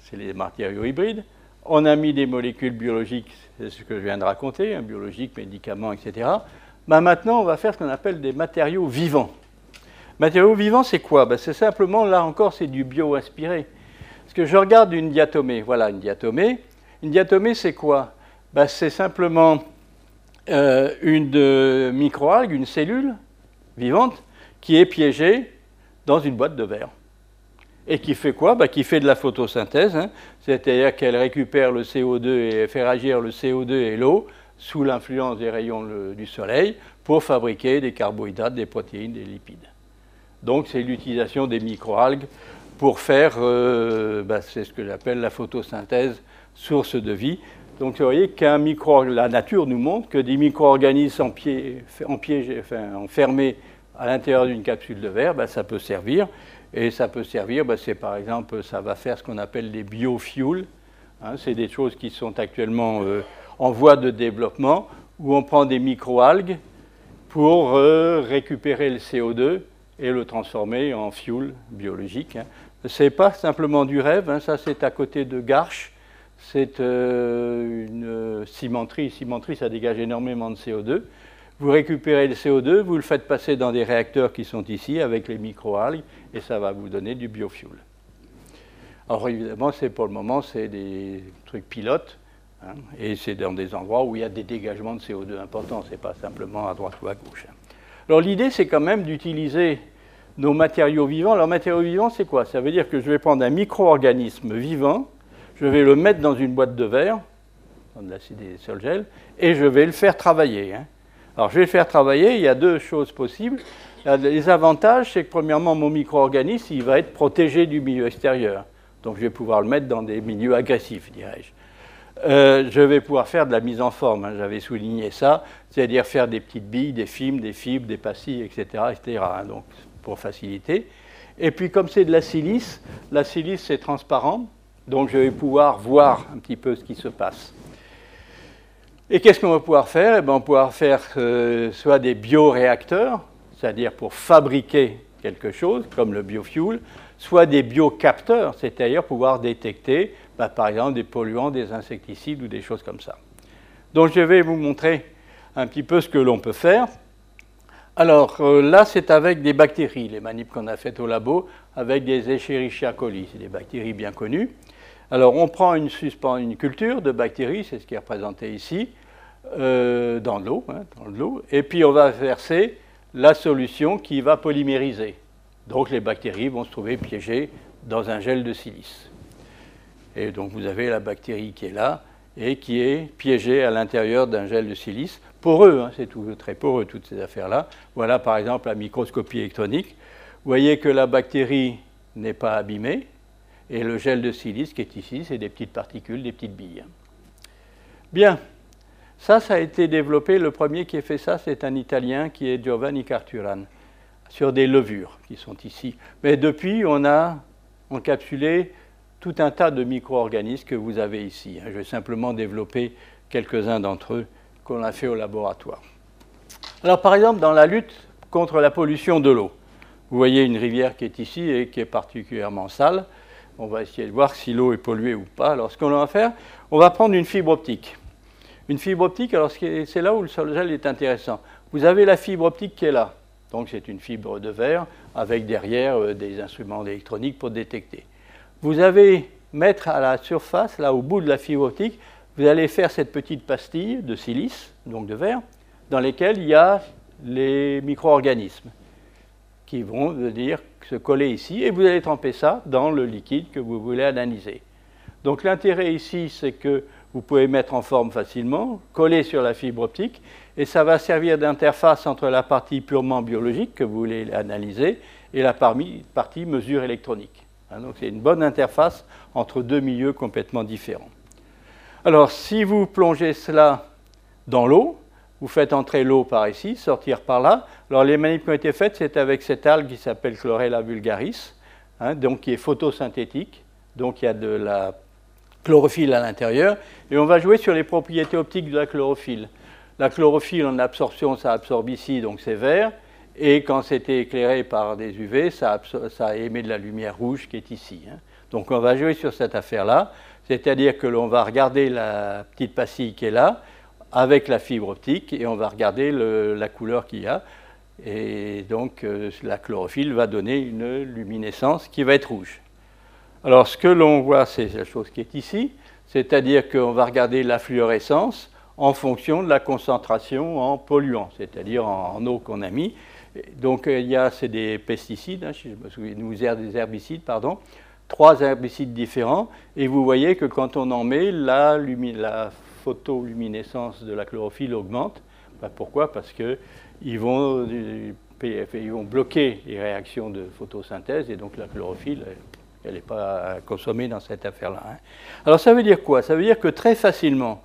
c'est les matériaux hybrides. On a mis des molécules biologiques, c'est ce que je viens de raconter, hein, biologiques, médicaments, etc. Ben, maintenant, on va faire ce qu'on appelle des matériaux vivants. Matériaux vivants, c'est quoi? Ben, C'est simplement, là encore, c'est du bio-inspiré. Parce que je regarde une diatomée. Voilà, une diatomée. Une diatomée, c'est quoi? Ben, C'est simplement euh, une euh, microalgue, une cellule vivante, qui est piégée dans une boîte de verre. Et qui fait quoi ben, Qui fait de la photosynthèse, hein. c'est-à-dire qu'elle récupère le CO2 et fait réagir le CO2 et l'eau sous l'influence des rayons du soleil pour fabriquer des carbohydrates, des protéines, des lipides. Donc c'est l'utilisation des microalgues pour faire, euh, ben, c'est ce que j'appelle la photosynthèse source de vie. Donc vous voyez qu'un micro, la nature nous montre que des micro-organismes enfermés à l'intérieur d'une capsule de verre, ben, ça peut servir. Et ça peut servir, ben, c'est par exemple, ça va faire ce qu'on appelle des biofuels. Hein, c'est des choses qui sont actuellement euh, en voie de développement, où on prend des micro-algues pour euh, récupérer le CO2 et le transformer en fuel biologique. Hein. Ce n'est pas simplement du rêve, hein, ça c'est à côté de Garches c'est euh, une cimenterie. Cimenterie, ça dégage énormément de CO2. Vous récupérez le CO2, vous le faites passer dans des réacteurs qui sont ici avec les microalgues et ça va vous donner du biofuel. Alors évidemment, c'est pour le moment, c'est des trucs pilotes hein, et c'est dans des endroits où il y a des dégagements de CO2 importants. C'est pas simplement à droite ou à gauche. Hein. Alors l'idée, c'est quand même d'utiliser nos matériaux vivants. Alors matériaux vivants, c'est quoi? Ça veut dire que je vais prendre un micro-organisme vivant, je vais le mettre dans une boîte de verre, dans de l'acide gel, et je vais le faire travailler. Hein. Alors je vais le faire travailler, il y a deux choses possibles. Les avantages, c'est que premièrement, mon micro-organisme, il va être protégé du milieu extérieur. Donc je vais pouvoir le mettre dans des milieux agressifs, dirais-je. Euh, je vais pouvoir faire de la mise en forme, hein, j'avais souligné ça, c'est-à-dire faire des petites billes, des films, des fibres, des pastilles, etc. etc. Hein, donc pour faciliter. Et puis comme c'est de la silice, la silice c'est transparent, donc je vais pouvoir voir un petit peu ce qui se passe. Et qu'est-ce qu'on va pouvoir faire? Eh ben, On va pouvoir faire euh, soit des bioréacteurs, c'est-à-dire pour fabriquer quelque chose, comme le biofuel, soit des biocapteurs, c'est-à-dire pouvoir détecter, bah, par exemple, des polluants, des insecticides ou des choses comme ça. Donc je vais vous montrer un petit peu ce que l'on peut faire. Alors euh, là, c'est avec des bactéries, les manips qu'on a faites au labo, avec des Escherichia coli, c'est des bactéries bien connues. Alors on prend une, culture de bactéries, c'est ce qui est représenté ici, euh, dans l'eau, hein, l'eau, et puis on va verser la solution qui va polymériser. Donc les bactéries vont se trouver piégées dans un gel de silice. Et donc vous avez la bactérie qui est là et qui est piégée à l'intérieur d'un gel de silice. Poreux, hein, c'est tout, très poreux toutes ces affaires-là. Voilà par exemple la microscopie électronique. Vous voyez que la bactérie n'est pas abîmée, et le gel de silice qui est ici, c'est des petites particules, des petites billes. Bien. Ça, ça a été développé. Le premier qui a fait ça, c'est un Italien qui est Giovanni Carturan, sur des levures qui sont ici. Mais depuis, on a encapsulé tout un tas de micro-organismes que vous avez ici. Je vais simplement développer quelques-uns d'entre eux qu'on a fait au laboratoire. Alors, par exemple, dans la lutte contre la pollution de l'eau, vous voyez une rivière qui est ici et qui est particulièrement sale. On va essayer de voir si l'eau est polluée ou pas. Alors, ce qu'on va faire, on va prendre une fibre optique. Une fibre optique, alors c'est là où le sol gel est intéressant. Vous avez la fibre optique qui est là. Donc, c'est une fibre de verre avec derrière euh, des instruments électroniques pour détecter. Vous allez mettre à la surface, là au bout de la fibre optique, vous allez faire cette petite pastille de silice, donc de verre, dans lesquelles il y a les micro-organismes qui vont venir se coller ici et vous allez tremper ça dans le liquide que vous voulez analyser. Donc l'intérêt ici, c'est que vous pouvez mettre en forme facilement, coller sur la fibre optique, et ça va servir d'interface entre la partie purement biologique que vous voulez analyser et la partie mesure électronique. Hein, donc c'est une bonne interface entre deux milieux complètement différents. Alors si vous plongez cela dans l'eau, vous faites entrer l'eau par ici, sortir par là. Alors les manips qui ont été faites, c'est avec cette algue qui s'appelle Chlorella vulgaris, hein, donc qui est photosynthétique, donc il y a de la chlorophylle à l'intérieur, et on va jouer sur les propriétés optiques de la chlorophylle. La chlorophylle en absorption, ça absorbe ici, donc c'est vert, et quand c'était éclairé par des UV, ça, émet de la lumière rouge qui est ici. Hein. Donc on va jouer sur cette affaire-là, c'est-à-dire que l'on va regarder la petite pastille qui est là, avec la fibre optique et on va regarder la couleur qu'il y a. Et donc euh, la chlorophylle va donner une luminescence qui va être rouge. Alors ce que l'on voit, c'est la chose qui est ici, c'est-à-dire qu'on va regarder la fluorescence en fonction de la concentration en polluants, c'est-à-dire en, eau qu'on a mis. Donc euh, il y a, c'est des pesticides, hein, je me souviens, des herbicides, pardon, trois herbicides différents, et vous voyez que quand on en met, la, la photoluminescence de la chlorophylle augmente. Bah, pourquoi? Parce qu'ils vont, ils vont bloquer les réactions de photosynthèse et donc la chlorophylle, elle n'est pas consommée dans cette affaire-là. Hein. Alors ça veut dire quoi? Ça veut dire que très facilement,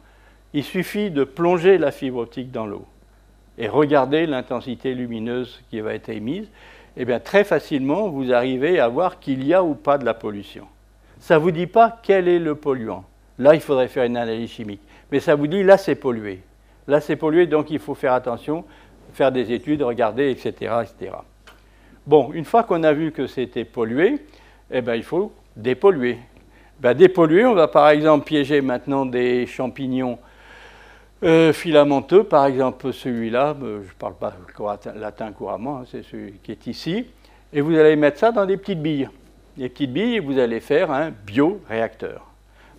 il suffit de plonger la fibre optique dans l'eau et regarder l'intensité lumineuse qui va être émise. Eh bien très facilement, vous arrivez à voir qu'il y a ou pas de la pollution. Ça ne vous dit pas quel est le polluant? Là, il faudrait faire une analyse chimique mais ça vous dit là c'est pollué. Là c'est pollué, donc il faut faire attention, faire des études, regarder, etc. etc. Bon, une fois qu'on a vu que c'était pollué, eh ben, il faut dépolluer. ben, Dépolluer, on va par exemple piéger maintenant des champignons euh, filamenteux, par exemple celui-là, euh, je ne parle pas latin couramment, hein, c'est celui qui est ici, et vous allez mettre ça dans des petites billes. Des petites billes, et vous allez faire un bioréacteur.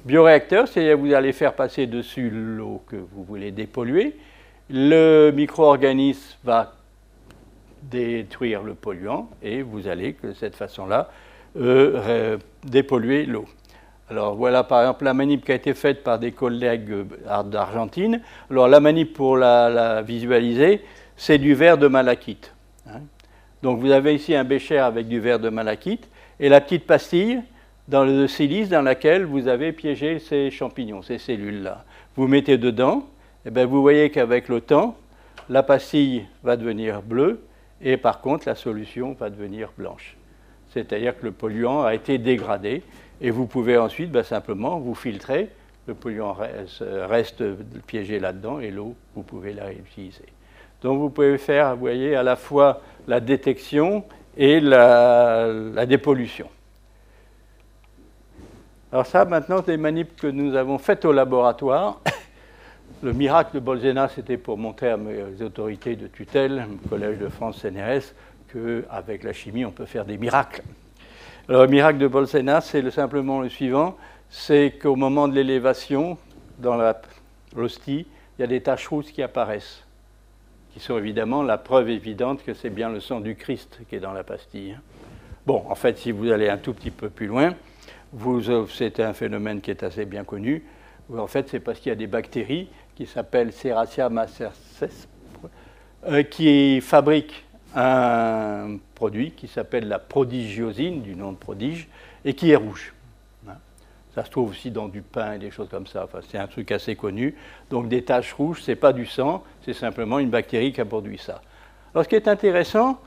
Bioréacteur, c'est à vous allez faire passer dessus l'eau que vous voulez dépolluer. Le micro-organisme va détruire le polluant et vous allez, de cette façon-là, euh, dépolluer l'eau. Alors voilà par exemple la manip qui a été faite par des collègues euh, d'Argentine. Alors la manip pour la, visualiser, c'est du verre de malachite. Hein. Donc vous avez ici un bécher avec du verre de malachite et la petite pastille dans le silice dans laquelle vous avez piégé ces champignons, ces cellules-là. Vous mettez dedans, et bien vous voyez qu'avec le temps, la pastille va devenir bleue et par contre la solution va devenir blanche. C'est-à-dire que le polluant a été dégradé et vous pouvez ensuite ben, simplement vous filtrer, le polluant reste, piégé là-dedans et l'eau, vous pouvez la réutiliser. Donc vous pouvez faire, voyez, à la fois la détection et la, dépollution. Alors ça, maintenant, des manips que nous avons faites au laboratoire. Le miracle de Bolzena, c'était pour montrer à mes autorités de tutelle, le Collège de France CNRS, qu'avec la chimie, on peut faire des miracles. Alors, le miracle de Bolsena, c'est simplement le suivant c'est qu'au moment de l'élévation, dans l'hostie, il y a des taches rouges qui apparaissent, qui sont évidemment la preuve évidente que c'est bien le sang du Christ qui est dans la pastille. Bon, en fait, si vous allez un tout petit peu plus loin, c'est un phénomène qui est assez bien connu. En fait, c'est parce qu'il y a des bactéries qui s'appellent Serratia macerces, euh, qui fabriquent un produit qui s'appelle la prodigiosine, du nom de prodige, et qui est rouge. Hein. Ça se trouve aussi dans du pain et des choses comme ça. Enfin, c'est un truc assez connu. Donc des taches rouges, ce n'est pas du sang, c'est simplement une bactérie qui a produit ça. Alors ce qui est intéressant,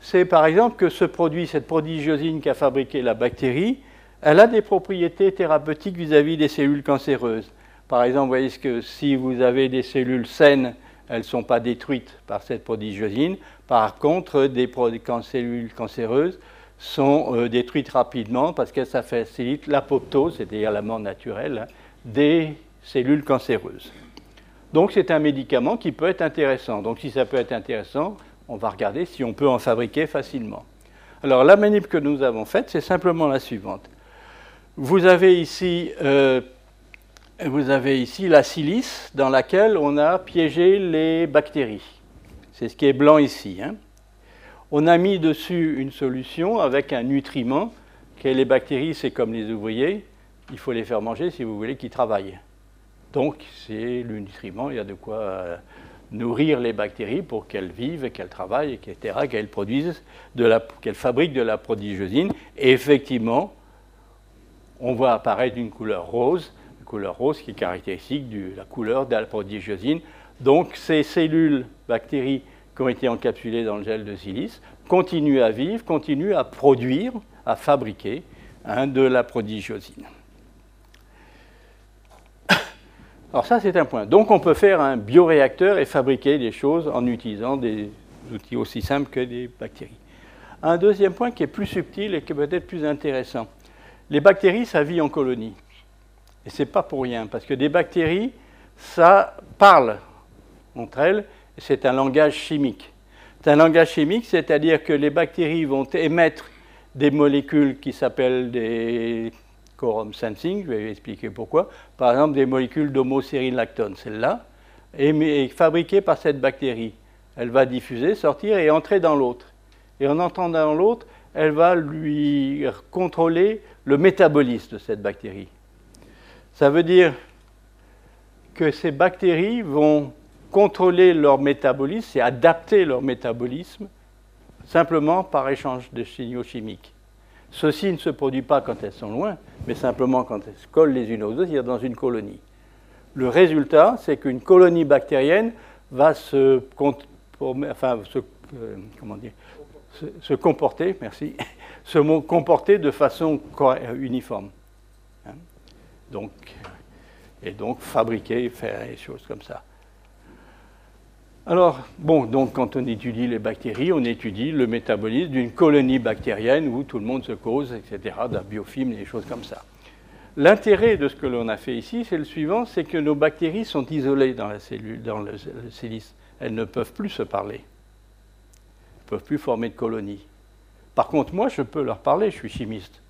c'est par exemple que ce produit, cette prodigiosine qui a fabriqué la bactérie, elle a des propriétés thérapeutiques vis-à-vis -vis des cellules cancéreuses. Par exemple, vous voyez que si vous avez des cellules saines elles ne sont pas détruites par cette prodigiosine. Par contre, des cellules cancéreuses sont euh, détruites rapidement parce que ça facilite l'apoptose, c'est-à-dire la mort naturelle, des cellules cancéreuses. Donc c'est un médicament qui peut être intéressant. Donc si ça peut être intéressant, on va regarder si on peut en fabriquer facilement. Alors la manip que nous avons faite, c'est simplement la suivante. Vous avez ici euh, vous avez ici la silice dans laquelle on a piégé les bactéries. C'est ce qui est blanc ici. Hein. On a mis dessus une solution avec un nutriment, les bactéries, c'est comme les ouvriers, il faut les faire manger si vous voulez qu'ils travaillent. Donc c'est le nutriment, il y a de quoi euh, nourrir les bactéries pour qu'elles vivent, qu'elles travaillent, etc., qu'elles produisent, qu'elles fabriquent de la prodigiosine. Et effectivement, on voit apparaître une couleur rose couleur rose qui est caractéristique de la couleur de la prodigiosine. Donc ces cellules bactéries qui ont été encapsulées dans le gel de silice continuent à vivre, continuent à produire, à fabriquer hein, de la prodigiosine. Alors ça, c'est un point. Donc on peut faire un bioréacteur et fabriquer des choses en utilisant des outils aussi simples que des bactéries. Un deuxième point qui est plus subtil et qui est peut-être plus intéressant. Les bactéries, ça vit en colonie. Et ce n'est pas pour rien, parce que des bactéries, ça parle entre elles, c'est un langage chimique. C'est un langage chimique, c'est-à-dire que les bactéries vont émettre des molécules qui s'appellent des quorum sensing, je vais expliquer pourquoi. Par exemple, des molécules d'homocérine-lactone, celle-là, est fabriquée par cette bactérie. Elle va diffuser, sortir et entrer dans l'autre. Et en entrant dans l'autre, elle va lui contrôler le métabolisme de cette bactérie. Ça veut dire que ces bactéries vont contrôler leur métabolisme et adapter leur métabolisme simplement par échange de signaux chimiques. Ceci ne se produit pas quand elles sont loin, mais simplement quand elles se collent les unes aux autres, c'est-à-dire dans une colonie. Le résultat, c'est qu'une colonie bactérienne va se, enfin, euh, comment dire, se comporter, merci, se comporter de façon uniforme donc, et donc fabriquer, faire des choses comme ça. Alors, bon, donc quand on étudie les bactéries, on étudie le métabolisme d'une colonie bactérienne où tout le monde se cause, etc., d'un biofilm, des choses comme ça. L'intérêt de ce que l'on a fait ici, c'est le suivant, c'est que nos bactéries sont isolées dans la cellule, dans le, silice. Elles ne peuvent plus se parler. Ne peuvent plus former de colonies. Par contre, moi, je peux leur parler, je suis chimiste.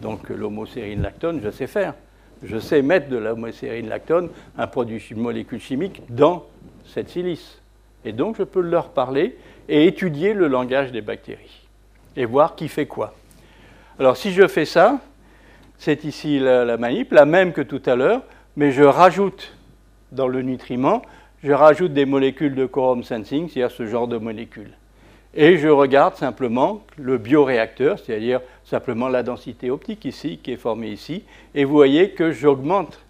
Donc l'homocérine lactone, je sais faire. Je sais mettre de l'homocérine lactone, un produit, une molécule chimique, dans cette silice. Et donc, je peux leur parler et étudier le langage des bactéries et voir qui fait quoi. Alors, si je fais ça, c'est ici la, manip, la même que tout à l'heure, mais je rajoute dans le nutriment, je rajoute des molécules de quorum sensing, c'est-à-dire ce genre de molécules. Et je regarde simplement le bioréacteur, c'est-à-dire simplement la densité optique ici, qui est formée ici, et vous voyez que j'augmente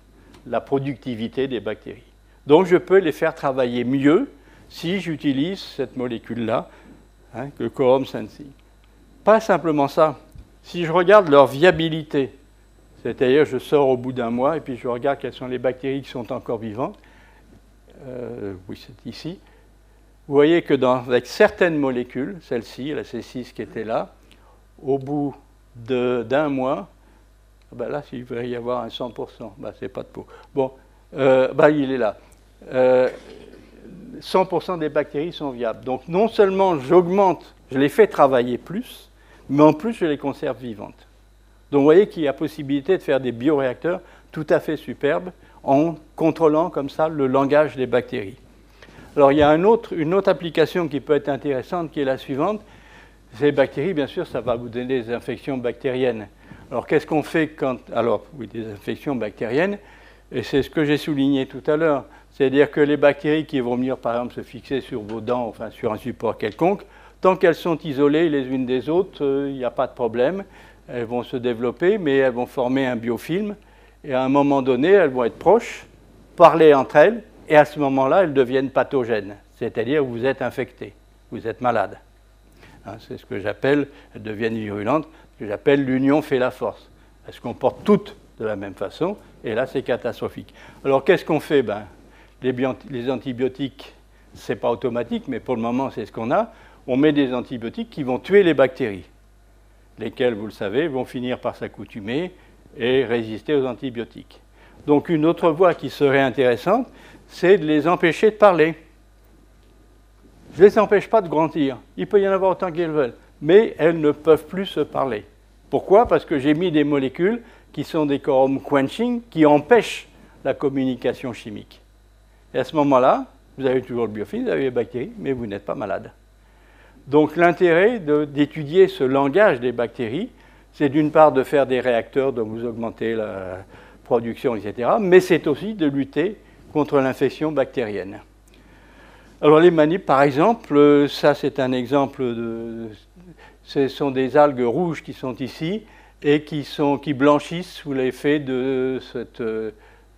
la productivité des bactéries. Donc je peux les faire travailler mieux si j'utilise cette molécule-là, hein, le quorum sensing. Pas simplement ça. Si je regarde leur viabilité, c'est-à-dire je sors au bout d'un mois et puis je regarde quelles sont les bactéries qui sont encore vivantes, euh, oui c'est ici, vous voyez que dans, avec certaines molécules, celle-ci, la C6 qui était là, au bout d'un mois, ah ben là, il devrait y avoir un 100%, ben, c'est pas de peau. Bon, euh, ben, il est là. 100% euh, des bactéries sont viables. Donc non seulement j'augmente, je les fais travailler plus, mais en plus je les conserve vivantes. Donc vous voyez qu'il y a possibilité de faire des bioréacteurs tout à fait superbes en contrôlant comme ça le langage des bactéries. Alors il y a une autre application qui peut être intéressante qui est la suivante. Ces bactéries, bien sûr, ça va vous donner des infections bactériennes. Alors qu'est-ce qu'on fait quand... Alors oui, des infections bactériennes, et c'est ce que j'ai souligné tout à l'heure. C'est-à-dire que les bactéries qui vont venir, par exemple, se fixer sur vos dents, enfin sur un support quelconque, tant qu'elles sont isolées les unes des autres, euh, il n'y a pas de problème. Elles vont se développer, mais elles vont former un biofilm. Et à un moment donné, elles vont être proches, parler entre elles, et à ce moment-là, elles deviennent pathogènes, c'est-à-dire vous êtes infecté, vous êtes malade. Hein, c'est ce que j'appelle, elles deviennent virulentes, ce que j'appelle l'union fait la force. Elles se comportent toutes de la même façon, et là c'est catastrophique. Alors qu'est-ce qu'on fait? Ben, les, les antibiotiques, ce n'est pas automatique, mais pour le moment c'est ce qu'on a. On met des antibiotiques qui vont tuer les bactéries, lesquelles, vous le savez, vont finir par s'accoutumer et résister aux antibiotiques. Donc une autre voie qui serait intéressante, c'est de les empêcher de parler. Je ne les empêche pas de grandir. Il peut y en avoir autant qu'elles veulent. Mais elles ne peuvent plus se parler. Pourquoi? Parce que j'ai mis des molécules qui sont des quorum quenching qui empêchent la communication chimique. Et à ce moment-là, vous avez toujours le biofilm, vous avez les bactéries, mais vous n'êtes pas malade. Donc l'intérêt d'étudier ce langage des bactéries, c'est d'une part de faire des réacteurs dont vous augmentez la production, etc., mais c'est aussi de lutter contre l'infection bactérienne. Alors les manips, par exemple, ça c'est un exemple de... Ce sont des algues rouges qui sont ici et qui, sont, qui blanchissent sous l'effet de cette euh,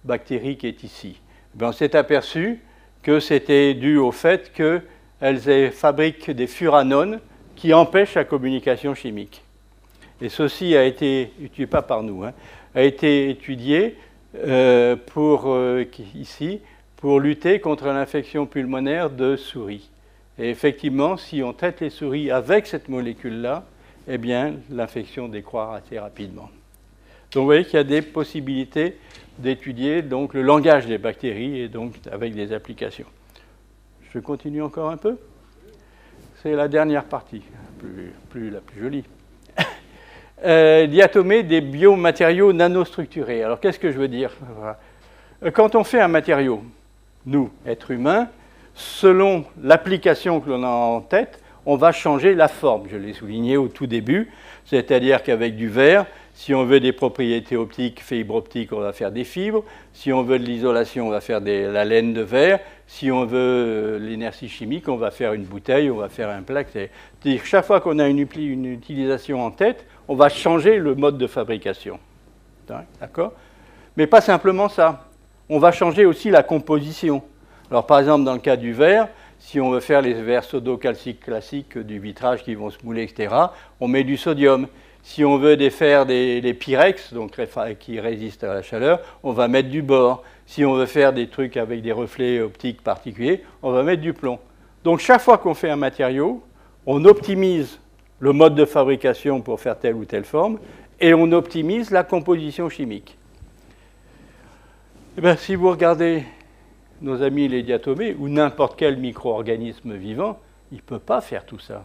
bactérie qui est ici. Ben, on s'est aperçu que c'était dû au fait qu'elles fabriquent des furanones qui empêchent la communication chimique. Et ceci a été, pas par nous, hein, a été étudié euh, pour, euh, ici, pour lutter contre l'infection pulmonaire de souris. Et effectivement, si on traite les souris avec cette molécule-là, eh bien, l'infection décroît assez rapidement. Donc, vous voyez qu'il y a des possibilités d'étudier donc le langage des bactéries et donc avec des applications. Je continue encore un peu? C'est la dernière partie, plus la plus jolie euh, diatomer des biomatériaux nanostructurés. Alors qu'est-ce que je veux dire Quand on fait un matériau, nous, êtres humains, selon l'application que l'on a en tête, on va changer la forme. Je l'ai souligné au tout début, c'est-à-dire qu'avec du verre, si on veut des propriétés optiques, fibre optique, on va faire des fibres. Si on veut de l'isolation, on va faire de la laine de verre. Si on veut euh, l'énergie chimique, on va faire une bouteille, on va faire un plaque. C'est-à-dire chaque fois qu'on a une, utilisation en tête, on va changer le mode de fabrication. D'accord? Mais pas simplement ça. On va changer aussi la composition. Alors par exemple, dans le cas du verre, si on veut faire les verres sodo-calciques classiques du vitrage qui vont se mouler, etc., on met du sodium. Si on veut défaire des, pyrex, donc qui résistent à la chaleur, on va mettre du bore. Si on veut faire des trucs avec des reflets optiques particuliers, on va mettre du plomb. Donc chaque fois qu'on fait un matériau, on optimise le mode de fabrication pour faire telle ou telle forme et on optimise la composition chimique. eh bien, Si vous regardez nos amis les diatomées ou n'importe quel micro-organisme vivant, il ne peut pas faire tout ça.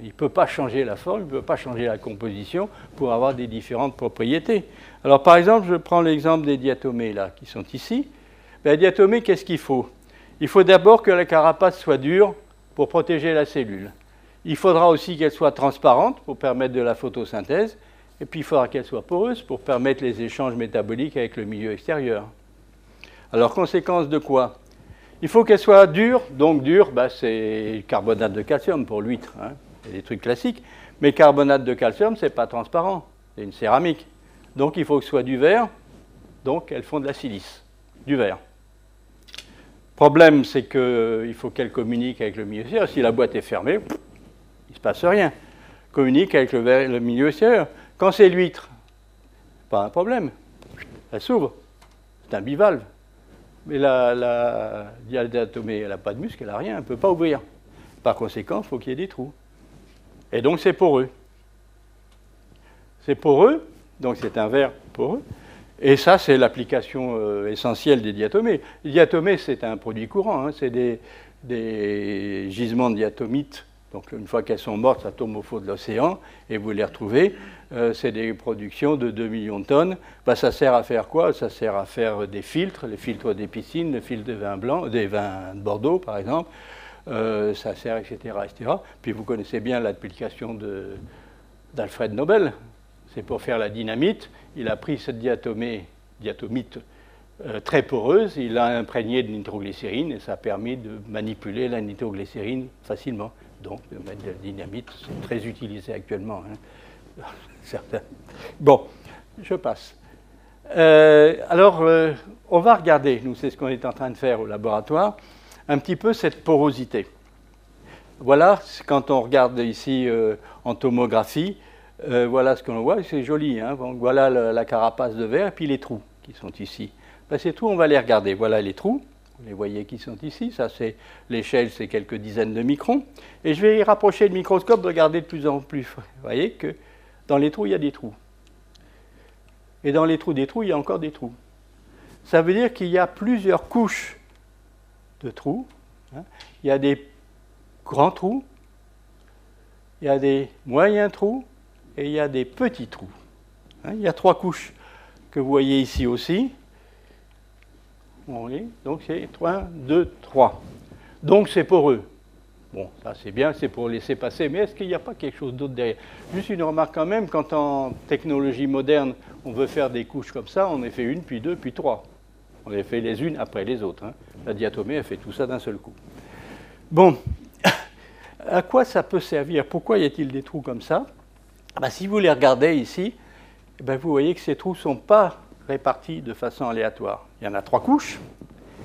Il ne peut pas changer la forme, il ne peut pas changer la composition pour avoir des différentes propriétés. Alors par exemple, je prends l'exemple des diatomées là, qui sont ici. Ben, la diatomée, qu'est-ce qu'il faut? Il faut d'abord que la carapace soit dure pour protéger la cellule. Il faudra aussi qu'elle soit transparente pour permettre de la photosynthèse. Et puis il faudra qu'elle soit poreuse pour permettre les échanges métaboliques avec le milieu extérieur. Alors conséquence de quoi? Il faut qu'elle soit dure, donc dure, ben, c'est carbonate de calcium pour l'huître. Hein des trucs classiques. Mais carbonate de calcium, ce n'est pas transparent, c'est une céramique. Donc il faut que ce soit du verre, donc elles font de la silice, du verre. Problème, c'est qu'il euh, faut qu'elle communique avec le milieu extérieur. Si la boîte est fermée, ne se passe rien. Communique avec le, le milieu extérieur. Quand c'est l'huître, pas un problème. Elle s'ouvre. C'est un bivalve. Mais la, la elle n'a pas de muscle, elle n'a rien, elle ne peut pas ouvrir. Par conséquent, il faut qu'il y ait des trous. Et donc c'est poreux. C'est poreux, donc c'est un verre poreux. Et ça, c'est l'application euh, essentielle des diatomées. Les diatomées, c'est un produit courant, hein. c'est des, gisements de diatomites. Donc une fois qu'elles sont mortes, ça tombe au fond de l'océan et vous les retrouvez. Euh, c'est des productions de 2 millions de tonnes. Bah, ça sert à faire quoi? Ça sert à faire des filtres, les filtres des piscines, le filtre des vins blancs, des vins de Bordeaux par exemple. Euh, ça sert, etc., etc. Puis vous connaissez bien l'application d'Alfred Nobel. C'est pour faire la dynamite. Il a pris cette diatomée, diatomite euh, très poreuse, il l'a imprégné de nitroglycérine et ça a permis de manipuler la nitroglycérine facilement. Donc, de la dynamite, c'est très utilisé actuellement. Hein. Bon, je passe. Euh, alors, on va regarder, nous, c'est ce qu'on est en train de faire au laboratoire un petit peu cette porosité. Voilà, quand on regarde ici euh, en tomographie, euh, voilà ce qu'on voit, c'est joli. Hein. voilà la, carapace de verre et puis les trous qui sont ici. Ben, ces on va les regarder. Voilà les trous, vous les voyez qui sont ici. Ça, c'est l'échelle, c'est quelques dizaines de microns. Et je vais y rapprocher le microscope, regarder de plus en plus. Vous voyez que dans les trous, il y a des trous. Et dans les trous des trous, il y a encore des trous. Ça veut dire qu'il y a plusieurs couches de trous. Hein. Il y a des grands trous, il y a des moyens trous et il y a des petits trous. Hein. Il y a trois couches que vous voyez ici aussi. Donc c'est 1, 2, 3. Donc c'est poreux. Bon, ça c'est bien, c'est pour laisser passer, mais est-ce qu'il n'y a pas quelque chose d'autre derrière? Juste une remarque quand même, quand en technologie moderne on veut faire des couches comme ça, on en fait une, puis deux, puis trois. On les fait les unes après les autres. Hein. La diatomée, elle fait tout ça d'un seul coup. Bon, à quoi ça peut servir? Pourquoi y a-t-il des trous comme ça? Ben, Si vous les regardez ici, ben, vous voyez que ces trous ne sont pas répartis de façon aléatoire. Il y en a trois couches,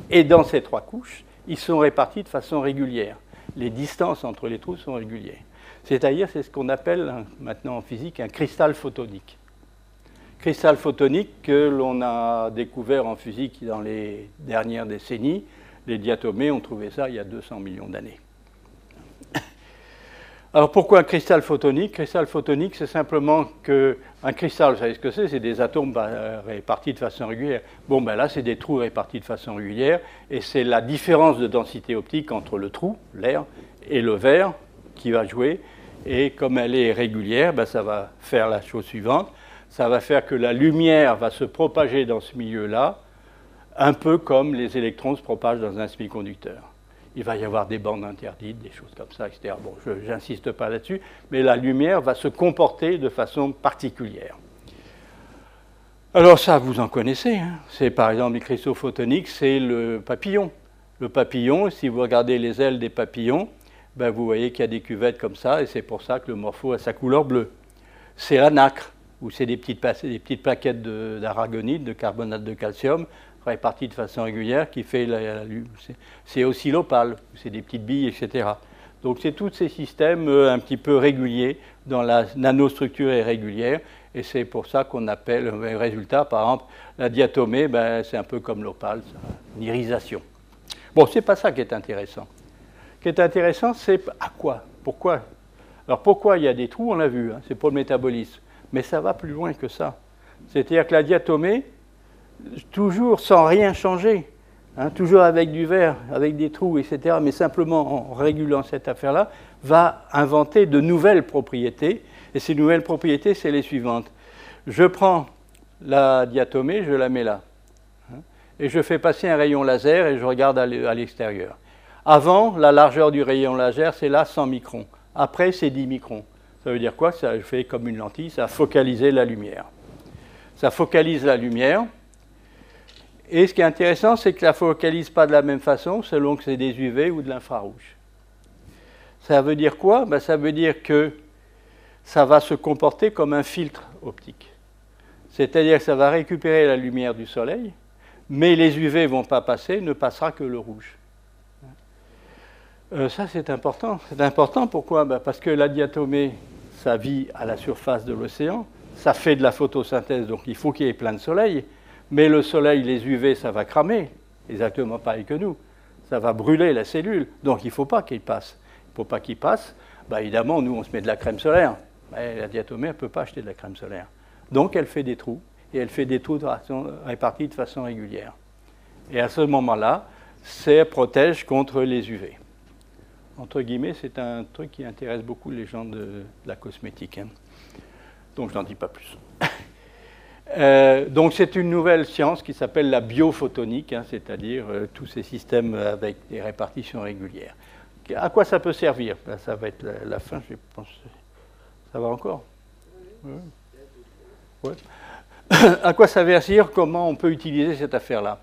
et dans ces trois couches, ils sont répartis de façon régulière. Les distances entre les trous sont régulières. C'est-à-dire, c'est ce qu'on appelle hein, maintenant en physique un cristal photonique cristal photonique que l'on a découvert en physique dans les dernières décennies. Les diatomées ont trouvé ça il y a 200 millions d'années. Alors pourquoi un cristal photonique? Cristal photonique, c'est simplement qu'un cristal, vous savez ce que c'est? C'est des atomes répartis de façon régulière. Bon, ben là, c'est des trous répartis de façon régulière, et c'est la différence de densité optique entre le trou, l'air, et le verre qui va jouer. Et comme elle est régulière, ben ça va faire la chose suivante ça va faire que la lumière va se propager dans ce milieu-là, un peu comme les électrons se propagent dans un semi-conducteur. Il va y avoir des bandes interdites, des choses comme ça, etc. Bon, je n'insiste pas là-dessus, mais la lumière va se comporter de façon particulière. Alors ça, vous en connaissez. Hein. C'est par exemple les cristaux photoniques, c'est le papillon. Le papillon, si vous regardez les ailes des papillons, ben vous voyez qu'il y a des cuvettes comme ça, et c'est pour ça que le morpho a sa couleur bleue. C'est la nacre où c'est des petites, plaquettes d'aragonite, de, carbonate de calcium, réparties de façon régulière, qui fait la, c'est aussi l'opale, c'est des petites billes, etc. Donc c'est tous ces systèmes euh, un petit peu réguliers dans la nanostructure irrégulière, et c'est pour ça qu'on appelle, le euh, résultat, par exemple, la diatomée, ben, c'est un peu comme l'opale, une irisation. Bon, c'est pas ça qui est intéressant. Ce qui est intéressant, c'est à quoi? Pourquoi? Alors pourquoi il y a des trous, on l'a vu, hein, c'est pour le métabolisme. Mais ça va plus loin que ça. C'est-à-dire que la diatomée, toujours sans rien changer, hein, toujours avec du verre, avec des trous, etc., mais simplement en régulant cette affaire-là, va inventer de nouvelles propriétés. Et ces nouvelles propriétés, c'est les suivantes. Je prends la diatomée, je la mets là. Hein, et je fais passer un rayon laser et je regarde à l'extérieur. Avant, la largeur du rayon laser, c'est là 100 microns. Après, c'est 10 microns. Ça veut dire quoi? Ça fait comme une lentille, ça a focalisé la lumière. Ça focalise la lumière. Et ce qui est intéressant, c'est que ne focalise pas de la même façon selon que c'est des UV ou de l'infrarouge. Ça veut dire quoi? Ben, Ça veut dire que ça va se comporter comme un filtre optique. C'est-à-dire que ça va récupérer la lumière du soleil, mais les UV ne vont pas passer, ne passera que le rouge. Euh, ça, c'est important. C'est important pourquoi? Ben, Parce que la diatomée, ça vit à la surface de l'océan, ça fait de la photosynthèse, donc il faut qu'il y ait plein de soleil, mais le soleil, les UV, ça va cramer, exactement pareil que nous. Ça va brûler la cellule, donc il ne faut pas qu'il passe. Il ne faut pas qu'il passe. Ben, évidemment, nous, on se met de la crème solaire. Mais la diatomée, elle ne peut pas acheter de la crème solaire. Donc elle fait des trous, et elle fait des trous répartis de façon régulière. Et à ce moment-là, ça protège contre les UV. Entre guillemets, c'est un truc qui intéresse beaucoup les gens de, la cosmétique. Hein. Donc je n'en dis pas plus. Euh, donc c'est une nouvelle science qui s'appelle la biophotonique, hein, c'est-à-dire euh, tous ces systèmes avec des répartitions régulières. À quoi ça peut servir? Ben, Ça va être la, fin, je pense. Ça va encore? À quoi ça va servir? Comment on peut utiliser cette affaire-là?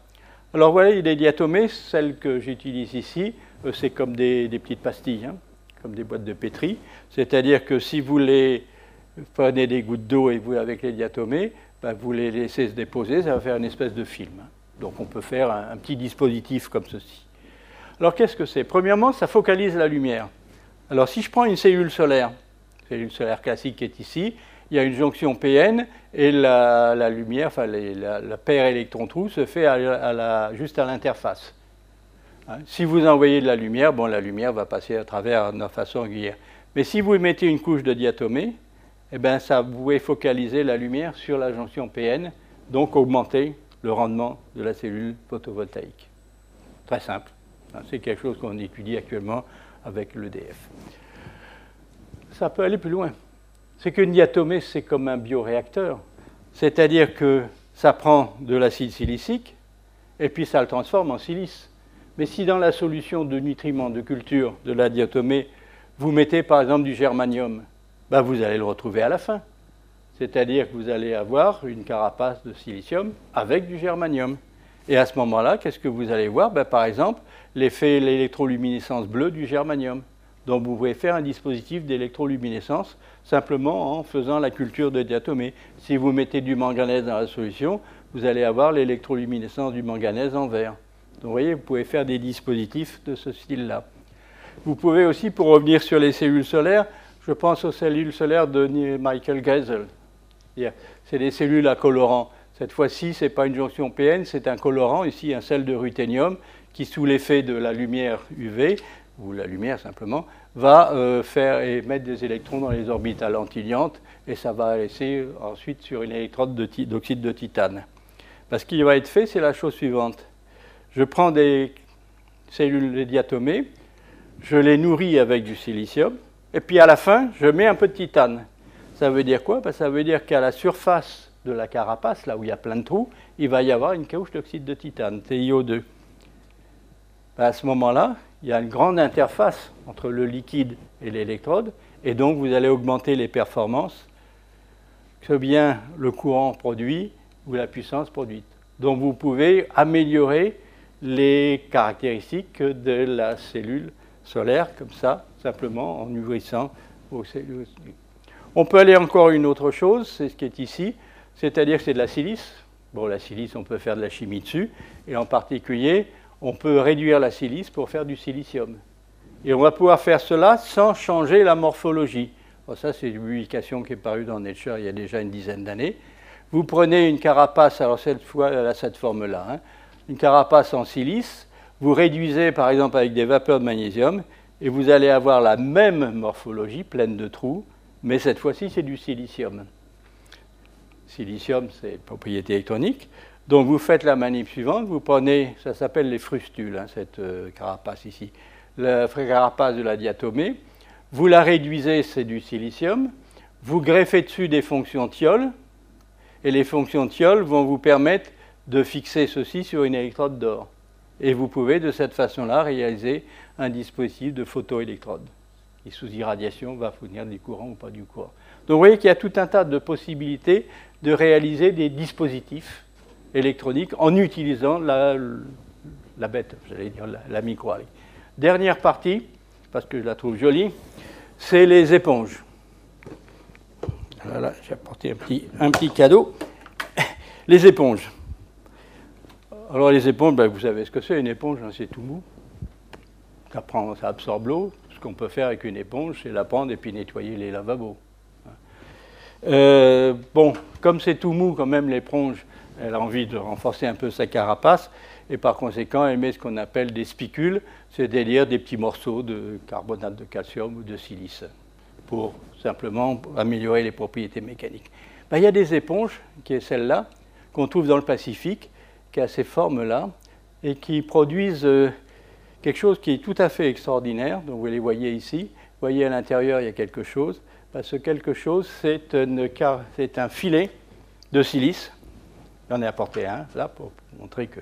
Alors voilà, il des diatomées. Celles que j'utilise ici, euh, c'est comme des, petites pastilles, hein, comme des boîtes de pétri. C'est-à-dire que si vous les prenez des gouttes d'eau et vous avec les diatomées, ben, vous les laissez se déposer, ça va faire une espèce de film. Donc on peut faire un, petit dispositif comme ceci. Alors qu'est-ce que c'est? Premièrement, ça focalise la lumière. Alors si je prends une cellule solaire, cellule solaire classique qui est ici, il y a une jonction PN et la, lumière, enfin la, paire électron-trou se fait juste à l'interface. Hein, si vous envoyez de la lumière, bon, la lumière va passer à travers de façon régulière. Mais si vous mettez une couche de diatomée, eh ben, ça pouvez focaliser la lumière sur la jonction PN, donc augmenter le rendement de la cellule photovoltaïque. Très simple. Hein, c'est quelque chose qu'on étudie actuellement avec l'EDF. Ça peut aller plus loin c'est qu'une diatomée, c'est comme un bioréacteur. C'est-à-dire que ça prend de l'acide silicique et puis ça le transforme en silice. Mais si dans la solution de nutriments de culture de la diatomée, vous mettez par exemple du germanium, ben vous allez le retrouver à la fin. C'est-à-dire que vous allez avoir une carapace de silicium avec du germanium. Et à ce moment-là, qu'est-ce que vous allez voir? Ben, Par exemple, l'effet l'électroluminescence bleue du germanium. Donc vous pouvez faire un dispositif d'électroluminescence simplement en faisant la culture de diatomée. Si vous mettez du manganèse dans la solution, vous allez avoir l'électroluminescence du manganèse en vert. Donc vous voyez, vous pouvez faire des dispositifs de ce style-là. Vous pouvez aussi, pour revenir sur les cellules solaires, je pense aux cellules solaires de Michael Geisel. C'est des cellules à colorant. Cette fois-ci, ce n'est pas une jonction PN, c'est un colorant, ici un sel de ruthénium, qui, sous l'effet de la lumière UV, ou la lumière simplement, va euh, faire émettre des électrons dans les orbites alentiliantes et ça va laisser ensuite sur une électrode d'oxyde de, titane. Parce ce qui va être fait, c'est la chose suivante. Je prends des cellules diatomées, je les nourris avec du silicium, et puis à la fin, je mets un peu de titane. Ça veut dire quoi? Ben, Ça veut dire qu'à la surface de la carapace, là où il y a plein de trous, il va y avoir une couche d'oxyde de titane, TiO2. Ben, à ce moment-là, il y a une grande interface entre le liquide et l'électrode, et donc vous allez augmenter les performances, que bien le courant produit ou la puissance produite. Donc vous pouvez améliorer les caractéristiques de la cellule solaire, comme ça, simplement en nourrissant vos cellules. On peut aller encore une autre chose, c'est ce qui est ici, c'est-à-dire que c'est de la silice. Bon, la silice, on peut faire de la chimie dessus, et en particulier, on peut réduire la silice pour faire du silicium. Et on va pouvoir faire cela sans changer la morphologie. ça, c'est une publication qui est parue dans Nature il y a déjà une dizaine d'années. Vous prenez une carapace, alors cette fois, elle a cette forme-là, hein, une carapace en silice, vous réduisez par exemple avec des vapeurs de magnésium, et vous allez avoir la même morphologie, pleine de trous, mais cette fois-ci, c'est du silicium. Silicium, c'est propriété électronique. Donc vous faites la manip suivante, vous prenez, ça s'appelle les frustules, hein, cette euh, carapace ici, la carapace de la diatomée, vous la réduisez, c'est du silicium, vous greffez dessus des fonctions thiol, et les fonctions thiol vont vous permettre de fixer ceci sur une électrode d'or. Et vous pouvez de cette façon-là réaliser un dispositif de photoélectrode qui, sous irradiation, va fournir du courant ou pas du courant. Donc vous voyez qu'il y a tout un tas de possibilités de réaliser des dispositifs électroniques en utilisant la, bête, j'allais dire la, la micro. Dernière partie, parce que je la trouve jolie, c'est les éponges. Voilà, j'ai apporté un petit, un petit cadeau. Les éponges. Alors les éponges, ben, vous savez ce que c'est une éponge, hein, c'est tout mou. Ça, prend, ça absorbe l'eau. Ce qu'on peut faire avec une éponge, c'est la prendre et puis nettoyer les lavabos. Euh, bon, comme c'est tout mou quand même, l'éponge, elle a envie de renforcer un peu sa carapace, et par conséquent, elle met ce qu'on appelle des spicules, c'est-à-dire des petits morceaux de carbonate de calcium ou de silice, pour simplement améliorer les propriétés mécaniques. Ben, il y a des éponges, qui est celle-là, qu'on trouve dans le Pacifique, qui a ces formes-là, et qui produisent euh, quelque chose qui est tout à fait extraordinaire. Donc vous les voyez ici. Vous voyez à l'intérieur, il y a quelque chose. Ce quelque chose, c'est un filet de silice. J'en ai apporté un, là, pour montrer que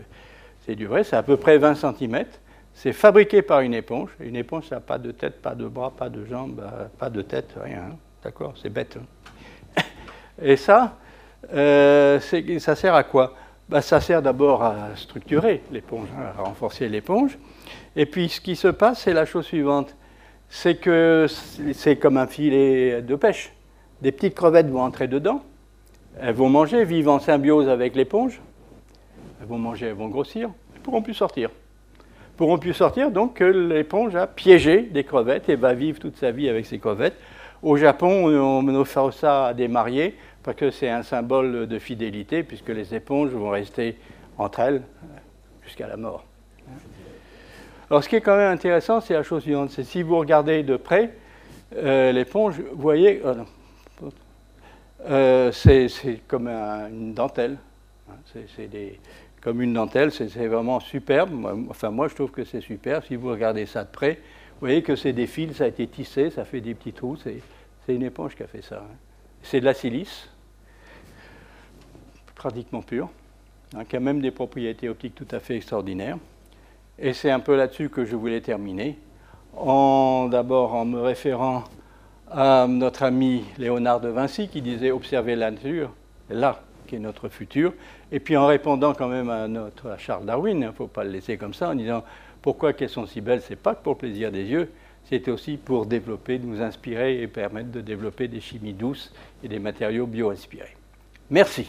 c'est du vrai. C'est à peu près 20 cm. C'est fabriqué par une éponge. Une éponge, ça n'a pas de tête, pas de bras, pas de jambes, euh, pas de tête, rien. Hein. D'accord? C'est bête. Hein. Et ça, euh, ça sert à quoi? Bah, Ça sert d'abord à structurer l'éponge, à renforcer l'éponge. Et puis ce qui se passe, c'est la chose suivante. C'est que c'est comme un filet de pêche. Des petites crevettes vont entrer dedans. Elles vont manger, vivent en symbiose avec l'éponge. Elles vont manger, elles vont grossir. Elles ne pourront plus sortir pourront plus sortir, donc que l'éponge a piégé des crevettes et va vivre toute sa vie avec ces crevettes. Au Japon, on offre ça à des mariés parce que c'est un symbole de fidélité, puisque les éponges vont rester entre elles jusqu'à la mort. Alors, ce qui est quand même intéressant, c'est la chose suivante c'est si vous regardez de près euh, l'éponge, vous voyez, euh, c'est comme une dentelle. C'est comme une dentelle, c'est vraiment superbe. Enfin, moi, je trouve que c'est superbe. Si vous regardez ça de près, vous voyez que c'est des fils, ça a été tissé, ça fait des petits trous. C'est une éponge qui a fait ça. Hein. C'est de la silice, pratiquement pure, hein, qui a même des propriétés optiques tout à fait extraordinaires. Et c'est un peu là-dessus que je voulais terminer. D'abord en me référant à notre ami Léonard de Vinci qui disait observer la nature, là, qui est notre futur, et puis en répondant quand même à, notre, Charles Darwin, il ne faut pas le laisser comme ça, en disant pourquoi qu'elles sont si belles, c'est pas que pour plaisir des yeux, c'est aussi pour développer, nous inspirer et permettre de développer des chimies douces et des matériaux bio-inspirés. Merci.